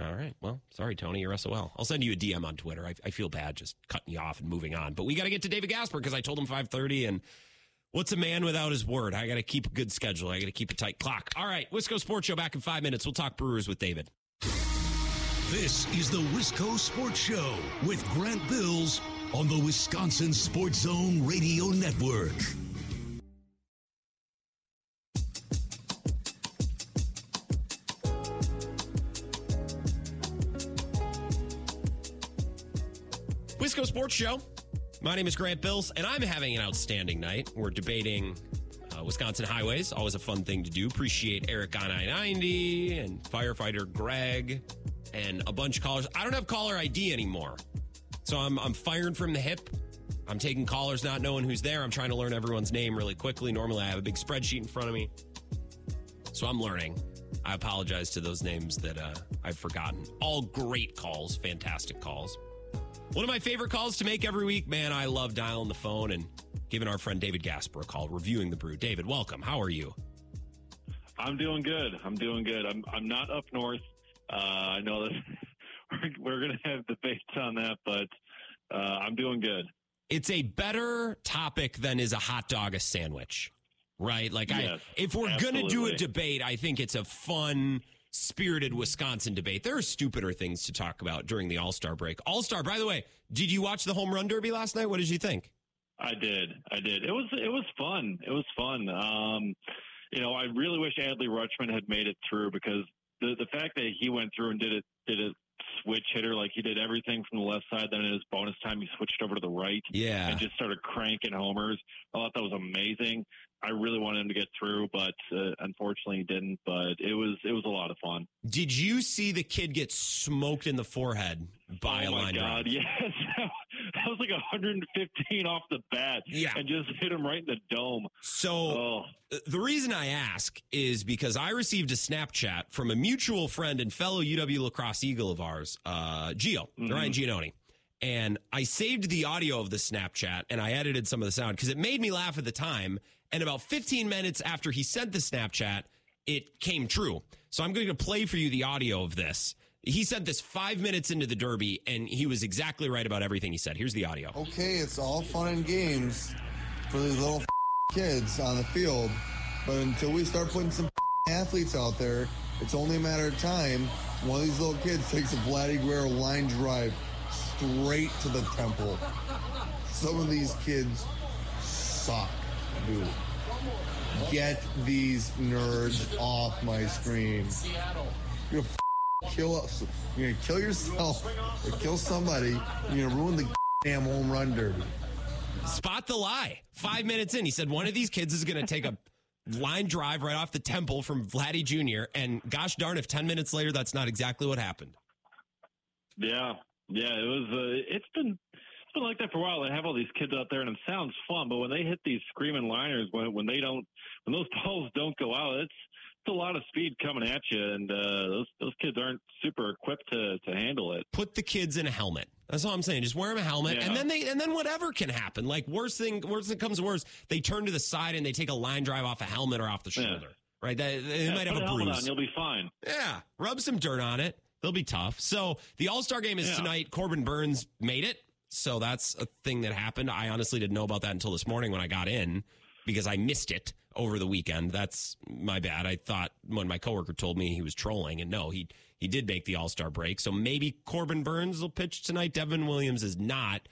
All right. Well, sorry, Tony. You're SOL. I'll send you a DM on Twitter. I, I feel bad just cutting you off and moving on. But we got to get to David Gasper because I told him 5:30. And what's a man without his word? I got to keep a good schedule. I got to keep a tight clock. All right, Wisco Sports Show back in five minutes. We'll talk Brewers with David. This is the Wisco Sports Show with Grant Bills on the Wisconsin Sports Zone Radio Network. Wisco Sports Show. My name is Grant Bills, and I'm having an outstanding night. We're debating uh, Wisconsin highways. Always a fun thing to do. Appreciate Eric on I 90 and firefighter Greg and a bunch of callers. I don't have caller ID anymore. So I'm, I'm firing from the hip. I'm taking callers not knowing who's there. I'm trying to learn everyone's name really quickly. Normally, I have a big spreadsheet in front of me. So I'm learning. I apologize to those names that uh, I've forgotten. All great calls, fantastic calls. One of my favorite calls to make every week, man. I love dialing the phone and giving our friend David Gasper a call, reviewing the brew. David, welcome. How are you? I'm doing good. I'm doing good. I'm I'm not up north. Uh, I know that *laughs* we're, we're going to have debates on that, but uh, I'm doing good. It's a better topic than is a hot dog a sandwich, right? Like, I, if we're going to do a debate, I think it's a fun, spirited Wisconsin debate. There are stupider things to talk about during the All Star break. All Star, by the way, did you watch the home run derby last night? What did you think? I did. I did. It was it was fun. It was fun. Um, you know, I really wish Adley Rutschman had made it through because the the fact that he went through and did it did a switch hitter like he did everything from the left side. Then in his bonus time, he switched over to the right. Yeah. and just started cranking homers. I thought that was amazing. I really wanted him to get through, but uh, unfortunately he didn't. But it was it was a lot of fun. Did you see the kid get smoked in the forehead by oh a my line god, drive? *laughs* yes, that was like 115 off the bat. Yeah. and just hit him right in the dome. So Oh. uh, the reason I ask is because I received a Snapchat from a mutual friend and fellow UW La Crosse Eagle of ours, uh, Gio, Mhm. Ryan Giannoni. And I saved the audio of the Snapchat and I edited some of the sound because it made me laugh at the time. And about 15 minutes after he sent the Snapchat, it came true. So I'm going to play for you the audio of this. He sent this five minutes into the Derby, and he was exactly right about everything he said. Here's the audio. Okay, it's all fun and games for these little kids on the field, but until we start putting some athletes out there, it's only a matter of time. One of these little kids takes a Vladdy Guerrero line drive straight to the temple. Some of these kids suck, dude. Get these nerds off my screen. You're gonna f- kill us. You're gonna kill yourself or kill somebody. You're gonna ruin the damn home run derby. Spot the lie. Five minutes in, he said one of these kids is going to take a line drive right off the temple from Vladdy Jr. And gosh darn, if 10 minutes later, that's not exactly what happened. Yeah, yeah, it was. Uh, it's been it's been like that for a while. They have all these kids out there, and it sounds fun, but when they hit these screaming liners, when when they don't, when those *laughs* balls don't go out, it's it's a lot of speed coming at you, and uh, those those kids aren't super equipped to to handle it. Put the kids in a helmet. That's all I'm saying. Just wear them a helmet, Yeah. and then they and then whatever can happen. Like worst thing, worst thing comes to worst, they turn to the side and they take a line drive off a helmet or off the shoulder. Right? They, they Yeah, might have a helmet bruise. on, you'll be fine. Yeah, rub some dirt on it. They'll be tough. So the All Star game is Yeah. tonight. Corbin Burnes made it. So that's a thing that happened. I honestly didn't know about that until this morning when I got in because I missed it over the weekend. That's my bad. I thought when my coworker told me he was trolling, and no, he he did make the All Star break. So maybe Corbin Burnes will pitch tonight. Devin Williams is not.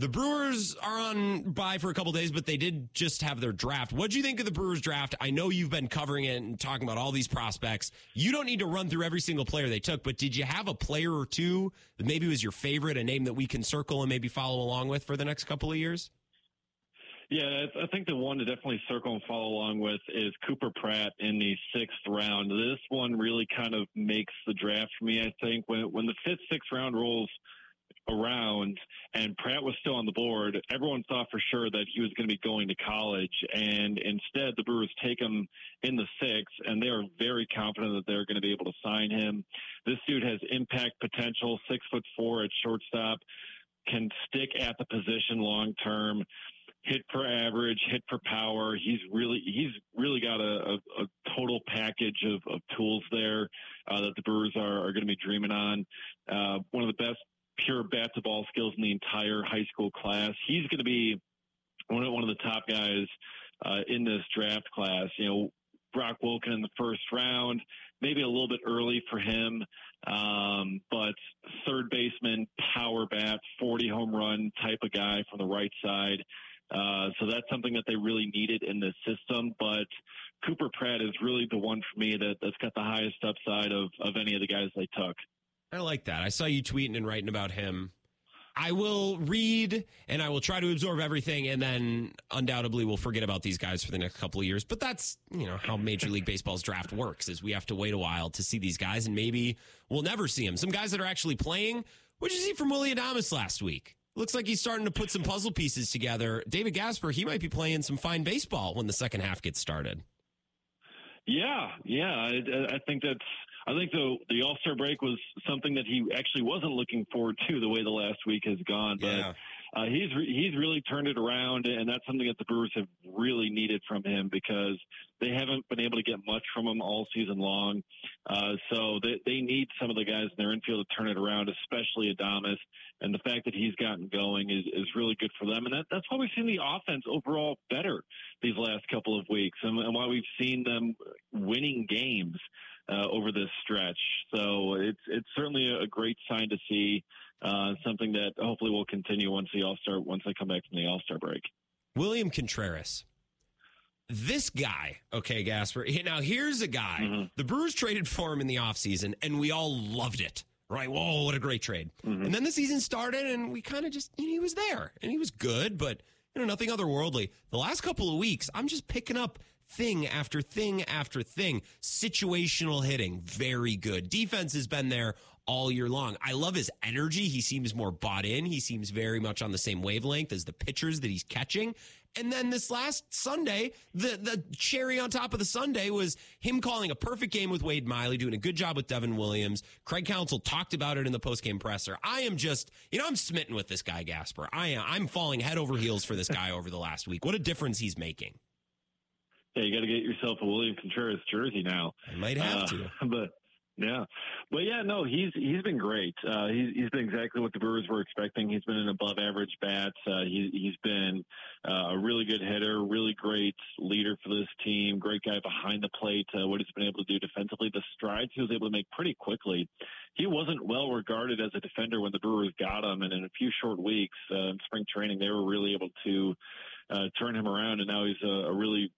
The Brewers are on bye for a couple days, but they did just have their draft. What do you think of the Brewers draft? I know you've been covering it and talking about all these prospects. You don't need to run through every single player they took, but did you have a player or two that maybe was your favorite, a name that we can circle and maybe follow along with for the next couple of years? Yeah, I think the one to definitely circle and follow along with is Cooper Pratt in the sixth round. This one really kind of makes the draft for me. I think when when the fifth, sixth round rolls around and Pratt was still on the board, everyone thought for sure that he was going to be going to college, and instead the Brewers take him in the sixth, and they are very confident that they're going to be able to sign him. This dude has impact potential, six foot four at shortstop, can stick at the position long term hit for average, hit for power. He's really he's really got a, a, a total package of, of tools there uh, that the Brewers are, are going to be dreaming on. Uh, one of the best pure bat to ball skills in the entire high school class. He's going to be one of one of the top guys uh, in this draft class. You know, Brock Wilken in the first round, maybe a little bit early for him, um, but third baseman, power bat, 40 home run type of guy from the right side. Uh, so that's something that they really needed in this system. But Cooper Pratt is really the one for me that, that's got the highest upside of, of any of the guys they took. I like that. I saw you tweeting and writing about him. I will read and I will try to absorb everything, and then undoubtedly we'll forget about these guys for the next couple of years. But that's you know how Major League Baseball's draft works: is we have to wait a while to see these guys, and maybe we'll never see them. Some guys that are actually playing. What did you see from Willy Adames last week? Looks like he's starting to put some puzzle pieces together. David Gasper, he might be playing some fine baseball when the second half gets started. Yeah, yeah, I, I think that's. I think the the All Star break was something that he actually wasn't looking forward to the way the last week has gone. But Yeah. uh, he's re- he's really turned it around, and that's something that the Brewers have really needed from him because they haven't been able to get much from him all season long. Uh, so they they need some of the guys in their infield to turn it around, especially Adames. And the fact that he's gotten going is, is really good for them, and that, that's why we've seen the offense overall better these last couple of weeks, and, and why we've seen them winning games uh, over this stretch. So it's it's certainly a great sign to see. Uh, something that hopefully will continue once the All Star once they come back from the All Star break. William Contreras. This guy, okay, Gasper. Now, here's a guy. The Brewers traded for him in the offseason, and we all loved it. Right? Whoa, what a great trade. And then the season started, and we kind of just, you know, he was there, and he was good, but, you know, nothing otherworldly. The last couple of weeks, I'm just picking up thing after thing after thing. Situational hitting, very good. Defense has been there all year long. I love his energy. He seems more bought in. He seems very much on the same wavelength as the pitchers that he's catching. And then this last Sunday, the the cherry on top of the Sunday was him calling a perfect game with Wade Miley, doing a good job with Devin Williams. Craig Counsell talked about it in the postgame presser. I am just, you know, I'm smitten with this guy Gasper. I am. I'm falling head over heels for this guy over the last week. What a difference he's making. Yeah, you got to get yourself a William Contreras jersey now. I might have to. *laughs* but yeah, but yeah, no, he's he's been great. Uh, he's he's been exactly what the Brewers were expecting. He's been an above average bat. Uh, he he's been uh, a really good hitter, really great leader for this team. Great guy behind the plate. Uh, what he's been able to do defensively, the strides he was able to make pretty quickly. He wasn't well regarded as a defender when the Brewers got him, and in a few short weeks uh, in spring training, they were really able to uh, turn him around, and now he's a, a really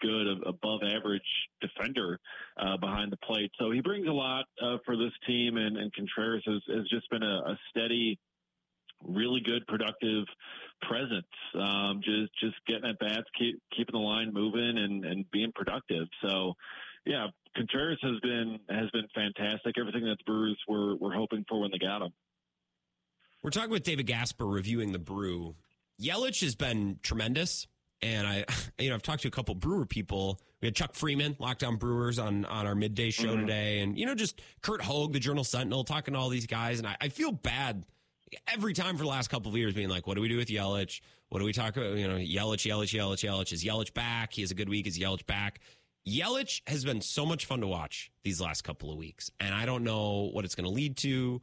good, above average defender uh, behind the plate. So he brings a lot uh, for this team, and, and Contreras has, has just been a, a steady, really good, productive presence. Um, just just getting at bats, keep, keeping the line moving, and, and being productive. So, yeah, Contreras has been has been fantastic. Everything that the Brewers were were hoping for when they got him. We're talking with David Gasper reviewing the Brew. Yelich has been tremendous, and I, *laughs* you know, I've talked to a couple Brewer people. We had Chuck Freeman, Lockdown Brewers, on on our midday show Mhm. today, and you know, just Curt Hogg, the Journal Sentinel, talking to all these guys, and I, I feel bad every time for the last couple of years, being like, "What do we do with Yelich? What do we talk about? You know, Yelich, Yelich, Yelich, Yelich. Is Yelich back? He has a good week. Is Yelich back?" Yelich has been so much fun to watch these last couple of weeks, and I don't know what it's going to lead to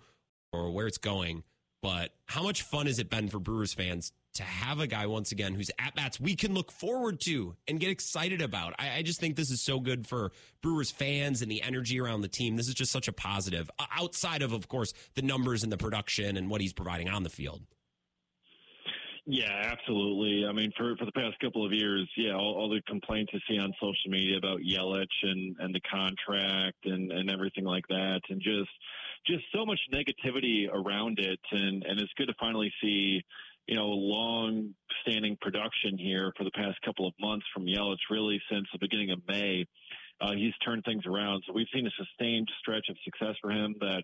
or where it's going. But how much fun has it been for Brewers fans to have a guy once again whose at bats we can look forward to and get excited about? I, I just think this is so good for Brewers fans and the energy around the team. This is just such a positive, outside of, of course, the numbers and the production and what he's providing on the field. Yeah, absolutely. I mean, for for the past couple of years, yeah, all, all the complaints you see on social media about Yelich and and the contract and and everything like that, and just just so much negativity around it, and and it's good to finally see. You know, long standing production here for the past couple of months from Yelich, really since the beginning of May. Uh, he's turned things around. So we've seen a sustained stretch of success for him that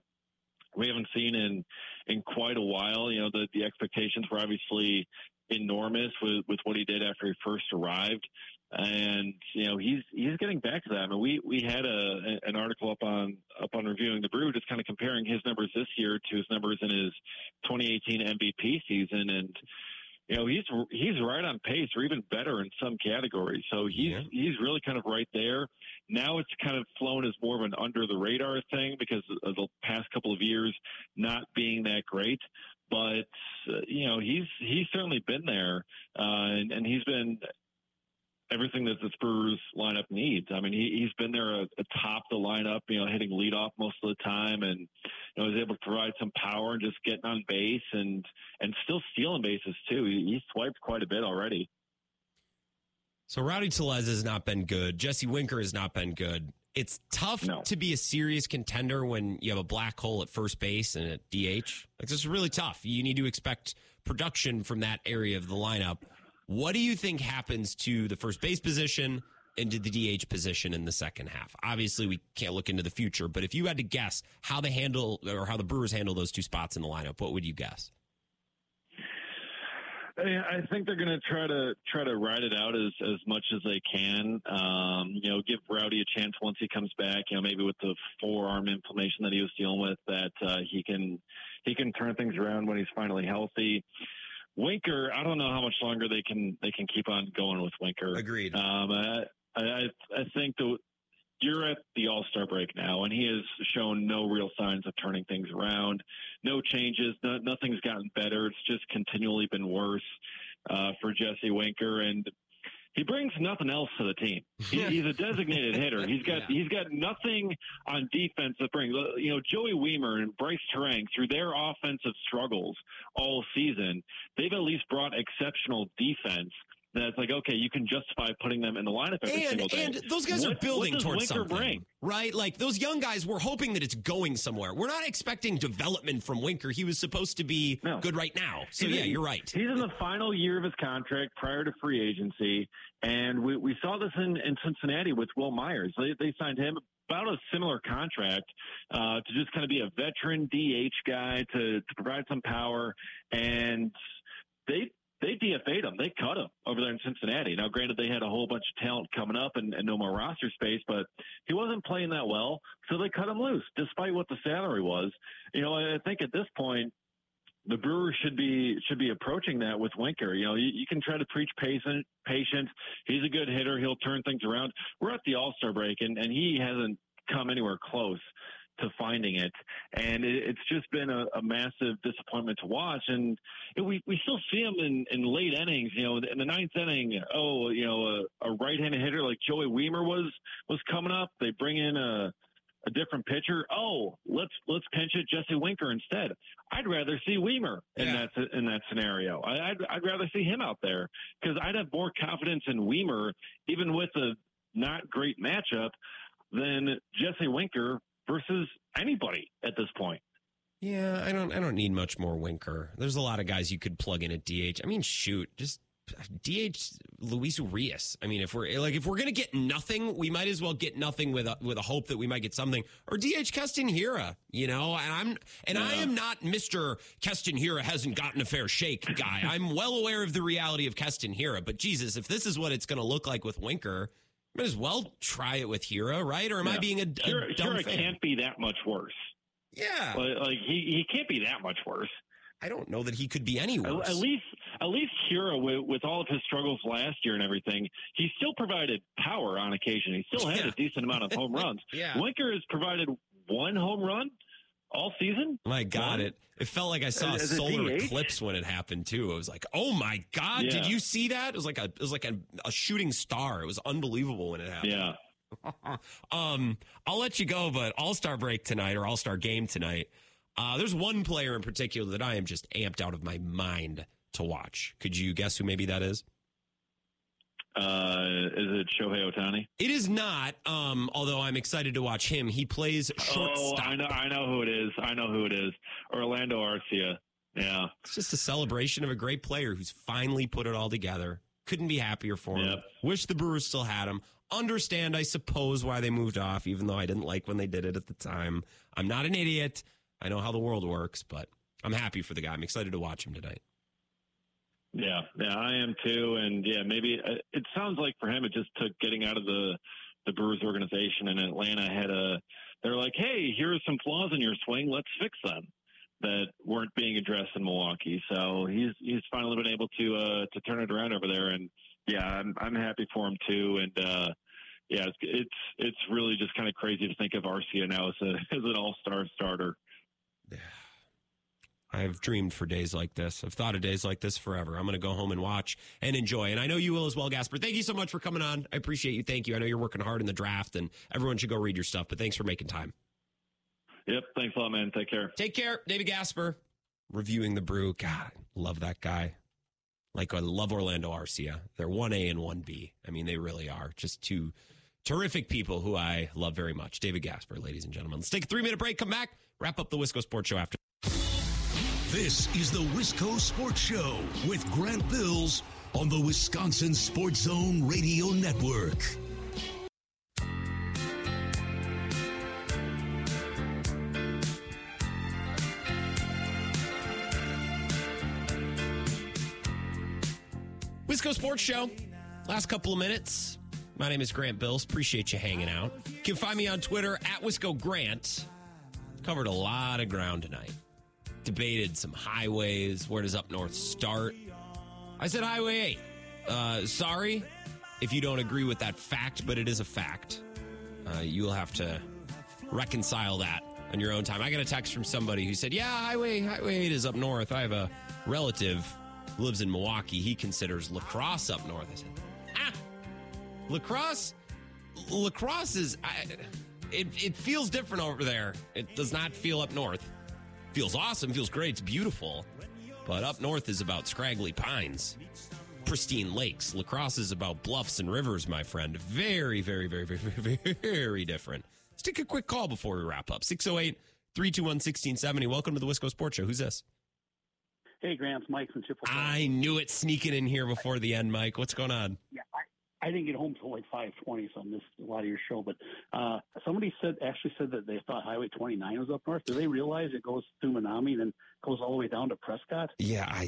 we haven't seen in in quite a while. You know, the the expectations were obviously enormous with with what he did after he first arrived, and you know he's he's getting back to that. I mean, we we had a an article up on up on reviewing the Brew, just kind of comparing his numbers this year to his numbers in his 2018 MVP season, and you know he's he's right on pace or even better in some categories. So he's he's really kind of right there. Now it's kind of flown as more of an under the radar thing because of the past couple of years not being that great. But uh, you know he's he's certainly been there, uh, and, and he's been everything that the Spurs lineup needs. I mean, he, he's been there uh, atop the lineup, you know, hitting leadoff most of the time, and you know, is able to provide some power and just getting on base and and still stealing bases too. He, he's swiped quite a bit already. So Rowdy Tellez has not been good. Jesse Winker has not been good. It's tough to be a serious contender when you have a black hole at first base and at DH. Like this is really tough. You need to expect production from that area of the lineup. What do you think happens to the first base position and to the DH position in the second half? Obviously, we can't look into the future, but if you had to guess how they handle or how the Brewers handle those two spots in the lineup, what would you guess? I think they're going to try to try to ride it out as as much as they can. Um, you know, give Rowdy a chance once he comes back. You know, maybe with the forearm inflammation that he was dealing with, that uh, he can he can turn things around when he's finally healthy. Winker, I don't know how much longer they can they can keep on going with Winker. Agreed. Um, I, I I think the you're at the All Star break now, and he has shown no real signs of turning things around. No changes. No, nothing's gotten better. It's just continually been worse uh, for Jesse Winker, and he brings nothing else to the team. He, he's a designated hitter. He's got *laughs* he's got nothing on defense that brings. You know, Joey Wiemer and Brice Turang through their offensive struggles all season, they've at least brought exceptional defense. That's like okay, you can justify putting them in the lineup every and, single day. and those guys are building what towards Winker something, bring? right? Like those young guys, we're hoping that it's going somewhere. We're not expecting development from Winker. He was supposed to be good right now. So He's yeah, you're right. He's in the final year of his contract prior to free agency, and we, we saw this in, in Cincinnati with Wil Myers. They, they signed him about a similar contract uh, to just kind of be a veteran DH guy to, to provide some power, and they they DFA'd him. They cut him over there in Cincinnati. Now, granted, they had a whole bunch of talent coming up and, and no more roster space, but he wasn't playing that well, so they cut him loose, despite what the salary was. You know, I think at this point, the Brewers should be should be approaching that with Winker. You know, you, you can try to preach patient, patience. He's a good hitter. He'll turn things around. We're at the All Star break, and, and he hasn't come anywhere close to finding it. And it, it's just been a, a massive disappointment to watch. And we we still see him in, in late innings. You know, in the ninth inning, oh, you know, a, a right-handed hitter like Joey Wiemer was was coming up. They bring in a a different pitcher. Oh, let's let's pinch it Jesse Winker instead. I'd rather see Wiemer in that in that scenario. I, I'd I'd rather see him out there because I'd have more confidence in Wiemer, even with a not great matchup, than Jesse Winker versus anybody at this point. Yeah, I don't I don't need much more Winker. There's a lot of guys you could plug in at DH. I mean, shoot, just DH Luis Urias. I mean, if we're like if we're gonna get nothing, we might as well get nothing with a, with a hope that we might get something. Or DH Keston Hiura, you know. And I'm and I am not Mister Keston Hiura hasn't gotten a fair shake guy. I'm well aware of the reality of Keston Hiura, but Jesus, if this is what it's gonna look like with Winker, might as well try it with Hiura, right? Or am I being a, a Hiura, dumb Hiura fan? can't be that much worse. Yeah, like, he he can't be that much worse. I don't know that he could be any At, worse. at least, at least Hiura, with, with all of his struggles last year and everything, he still provided power on occasion. He still had Yeah. a decent amount of home *laughs* runs. Yeah. Winker has provided one home run all season. My God, it it felt like I saw a As a solar DH? eclipse when it happened too. It was like, oh my God, did you see that? It was like a it was like a, a shooting star. It was unbelievable when it happened. Yeah. *laughs* um, I'll let you go, but All Star break tonight or All Star game tonight. Uh, there's one player in particular that I am just amped out of my mind to watch. Could you guess who maybe that is? Uh, is it Shohei Ohtani? It is not. Um, although I'm excited to watch him. He plays shortstop. Oh. I know, I know who it is. I know who it is. Orlando Arcia. Yeah. It's just a celebration of a great player who's finally put it all together. Couldn't be happier for him. Wish the Brewers still had him. Understand, I suppose, why they moved off, even though I didn't like when they did it at the time. I'm not an idiot. I know how the world works, but I'm happy for the guy. I'm excited to watch him tonight. Yeah, yeah, I am too, and yeah, maybe uh, it sounds like for him it just took getting out of the the Brewers organization, and Atlanta had a. They're like, hey, here are some flaws in your swing. Let's fix them that weren't being addressed in Milwaukee. So he's he's finally been able to uh, to turn it around over there, and yeah, I'm I'm happy for him too, and uh, yeah, it's it's it's really just kind of crazy to think of Arcia now as a *laughs* as an all star starter. I've dreamed for days like this. I've thought of days like this forever. I'm going to go home and watch and enjoy. And I know you will as well, Gasper. Thank you so much for coming on. I appreciate you. Thank you. I know you're working hard in the draft, and everyone should go read your stuff, but thanks for making time. Yep, thanks a lot, man. Take care. Take care, David Gasper. Reviewing the brew. God, love that guy. Like I love Orlando Arcia. They're one A and one B. I mean, they really are just two terrific people who I love very much. David Gasper, ladies and gentlemen. Let's take a three minute break. Come back. Wrap up the Wisco Sports Show after. This is the Wisco Sports Show with Grant Bills on the Wisconsin Sports Zone Radio Network. Wisco Sports Show. Last couple of minutes. My name is Grant Bills. Appreciate you hanging out. You can find me on Twitter at Wisco Grant. Covered a lot of ground tonight. Debated some highways. Where does up north start? I said Highway 8. Uh, sorry if you don't agree with that fact, but it is a fact. Uh, you will have to reconcile that on your own time. I got a text from somebody who said, "Yeah, Highway Highway 8 is up north." I have a relative lives in Milwaukee. He considers La Crosse up north. I said, "Ah, La Crosse, Lacrosse is I, it. It feels different over there. It does not feel up north. Feels awesome. Feels great. It's beautiful, but up north is about scraggly pines." Pristine lakes. La Crosse is about bluffs and rivers, my friend. Very, very, very, very, very, *laughs* very different. Let's take a quick call before we wrap up. 608 321 1670. Welcome to the Wisco Sports Show. Who's this? Hey, Grant, it's Mike from Chippewa. I knew it sneaking in here before the end, Mike. What's going on? Yeah, I, I didn't get home till like five twenty, so I missed a lot of your show. But uh, somebody said actually said that they thought Highway twenty nine was up north. Do they realize it goes through Menomonie and then goes all the way down to Prescott? Yeah, I,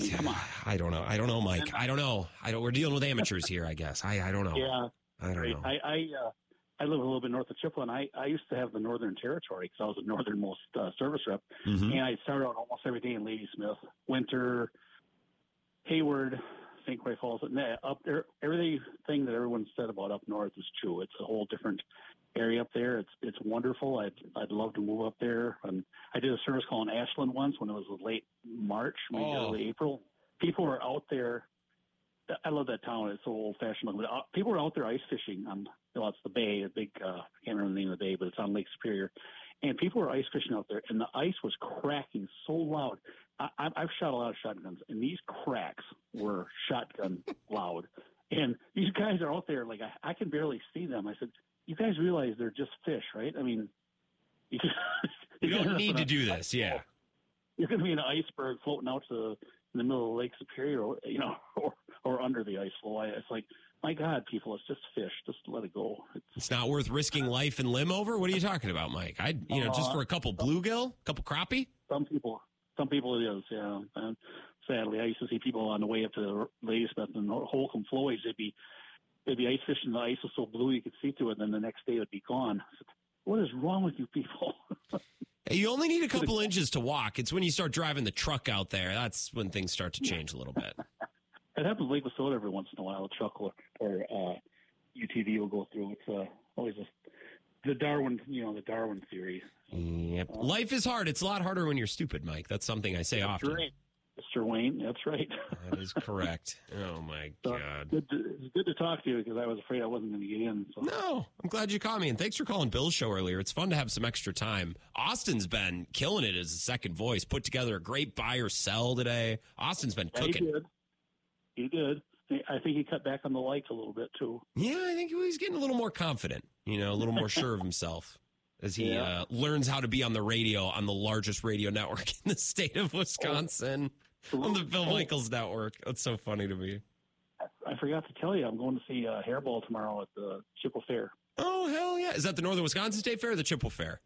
*sighs* I don't know. I don't know, Mike. I don't know. I don't. We're dealing with amateurs here, I guess. I, I don't know. Yeah, I don't great. know. I I, uh, I live a little bit north of Chippewa, and I, I used to have the Northern Territory because I was the northernmost uh, service rep, Mhm. and I started out almost every day in Ladysmith, Winter, Hayward, St. Croix Falls, and that, up there. Everything that everyone said about up north is true. It's a whole different area up there. It's it's wonderful. I'd I'd love to move up there. And I did a service call in Ashland once when it was late March, maybe Oh. early April. People were out there I love that town. It's so old fashioned. But uh, people are out there ice fishing on well, it's the bay, a big uh, I can't remember the name of the bay, but it's on Lake Superior. And people were ice fishing out there, and the ice was cracking so loud. I, I- I've shot a lot of shotguns, and these cracks were shotgun *laughs* loud. And these guys are out there, like I, I can barely see them. I said, "You guys realize they're just fish, right? I mean, *laughs* you, You don't need to do this. *laughs* Yeah. you're going to be an iceberg floating out to the, in the middle of Lake Superior, or, you know, or or under the ice floe. I, it's like, my God, people, it's just fish. Just let it go. It's, It's not worth risking life and limb over. What are you talking about, Mike? I, you know, just Uh, for a couple bluegill, a couple crappie. some people, some people it is. Yeah. And sadly, I used to see people on the way up to Ladysmith and Holcombe Flowage. They'd be they'd be ice fishing. The ice was so blue you could see through it. And then the next day it'd be gone. Said, what is wrong with you people? *laughs* You only need a couple inches to walk. It's when you start driving the truck out there. That's when things start to change a little bit. *laughs* It happens Lake Minnesota every once in a while. A truck or, or uh, UTV will go through. It's uh, always a, the Darwin, you know, the Darwin theory. Yep. Uh, Life is hard. It's a lot harder when you're stupid, Mike. That's something I say often. right. Mr. Wayne, that's right. That is correct. Oh my *laughs* god. Good to, it's good to talk to you because I was afraid I wasn't going to get in. So. No, I'm glad you called me, and thanks for calling Bill's show earlier. It's fun to have some extra time. Austin's been killing it as a second voice. Put together a great buy or sell today. Austin's been Yeah, he cooking. did. He did. I think he cut back on the likes a little bit too. Yeah, I think he's getting a little more confident. You know, a little more sure of himself as he Yeah. uh, learns how to be on the radio on the largest radio network *laughs* in the state of Wisconsin, on the Bill Michaels network. That's so funny to me. I forgot to tell you, I'm going to see uh, Hairball tomorrow at the Chippewa Fair. Oh hell yeah! Is that the Northern Wisconsin State Fair or the Chippewa Fair?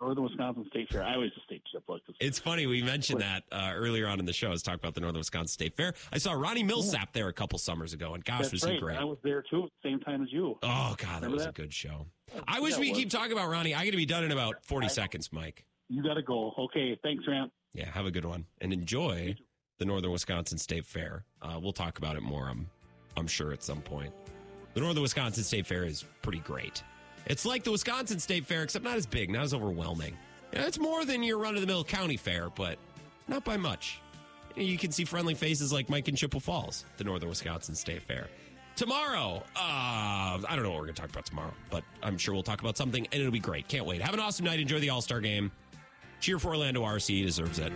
Northern, Wisconsin State Fair. I always just say Chippewa. 'cause It's funny we mentioned that uh, earlier on in the show. I was talking about the Northern Wisconsin State Fair. I saw Ronnie Milsap there a couple summers ago, and gosh, that's was right. he great! I was there too same time as you. Oh god, that Remember was a good show. I wish we keep talking about Ronnie. I got to be done in about forty seconds, Mike. You got to go. Okay, thanks, Rant. Yeah, have a good one and enjoy the Northern Wisconsin State Fair. Uh, we'll talk about it more. I'm, I'm sure at some point. The Northern Wisconsin State Fair is pretty great. It's like the Wisconsin State Fair, except not as big, not as overwhelming. Yeah, it's more than your run of the mill county fair, but not by much. You can see friendly faces like Mike in Chippewa Falls, the Northern Wisconsin State Fair. Tomorrow, uh, I don't know what we're going to talk about tomorrow, but I'm sure we'll talk about something and it'll be great. Can't wait. Have an awesome night. Enjoy the All Star game. Cheer for Orlando RC. He deserves it.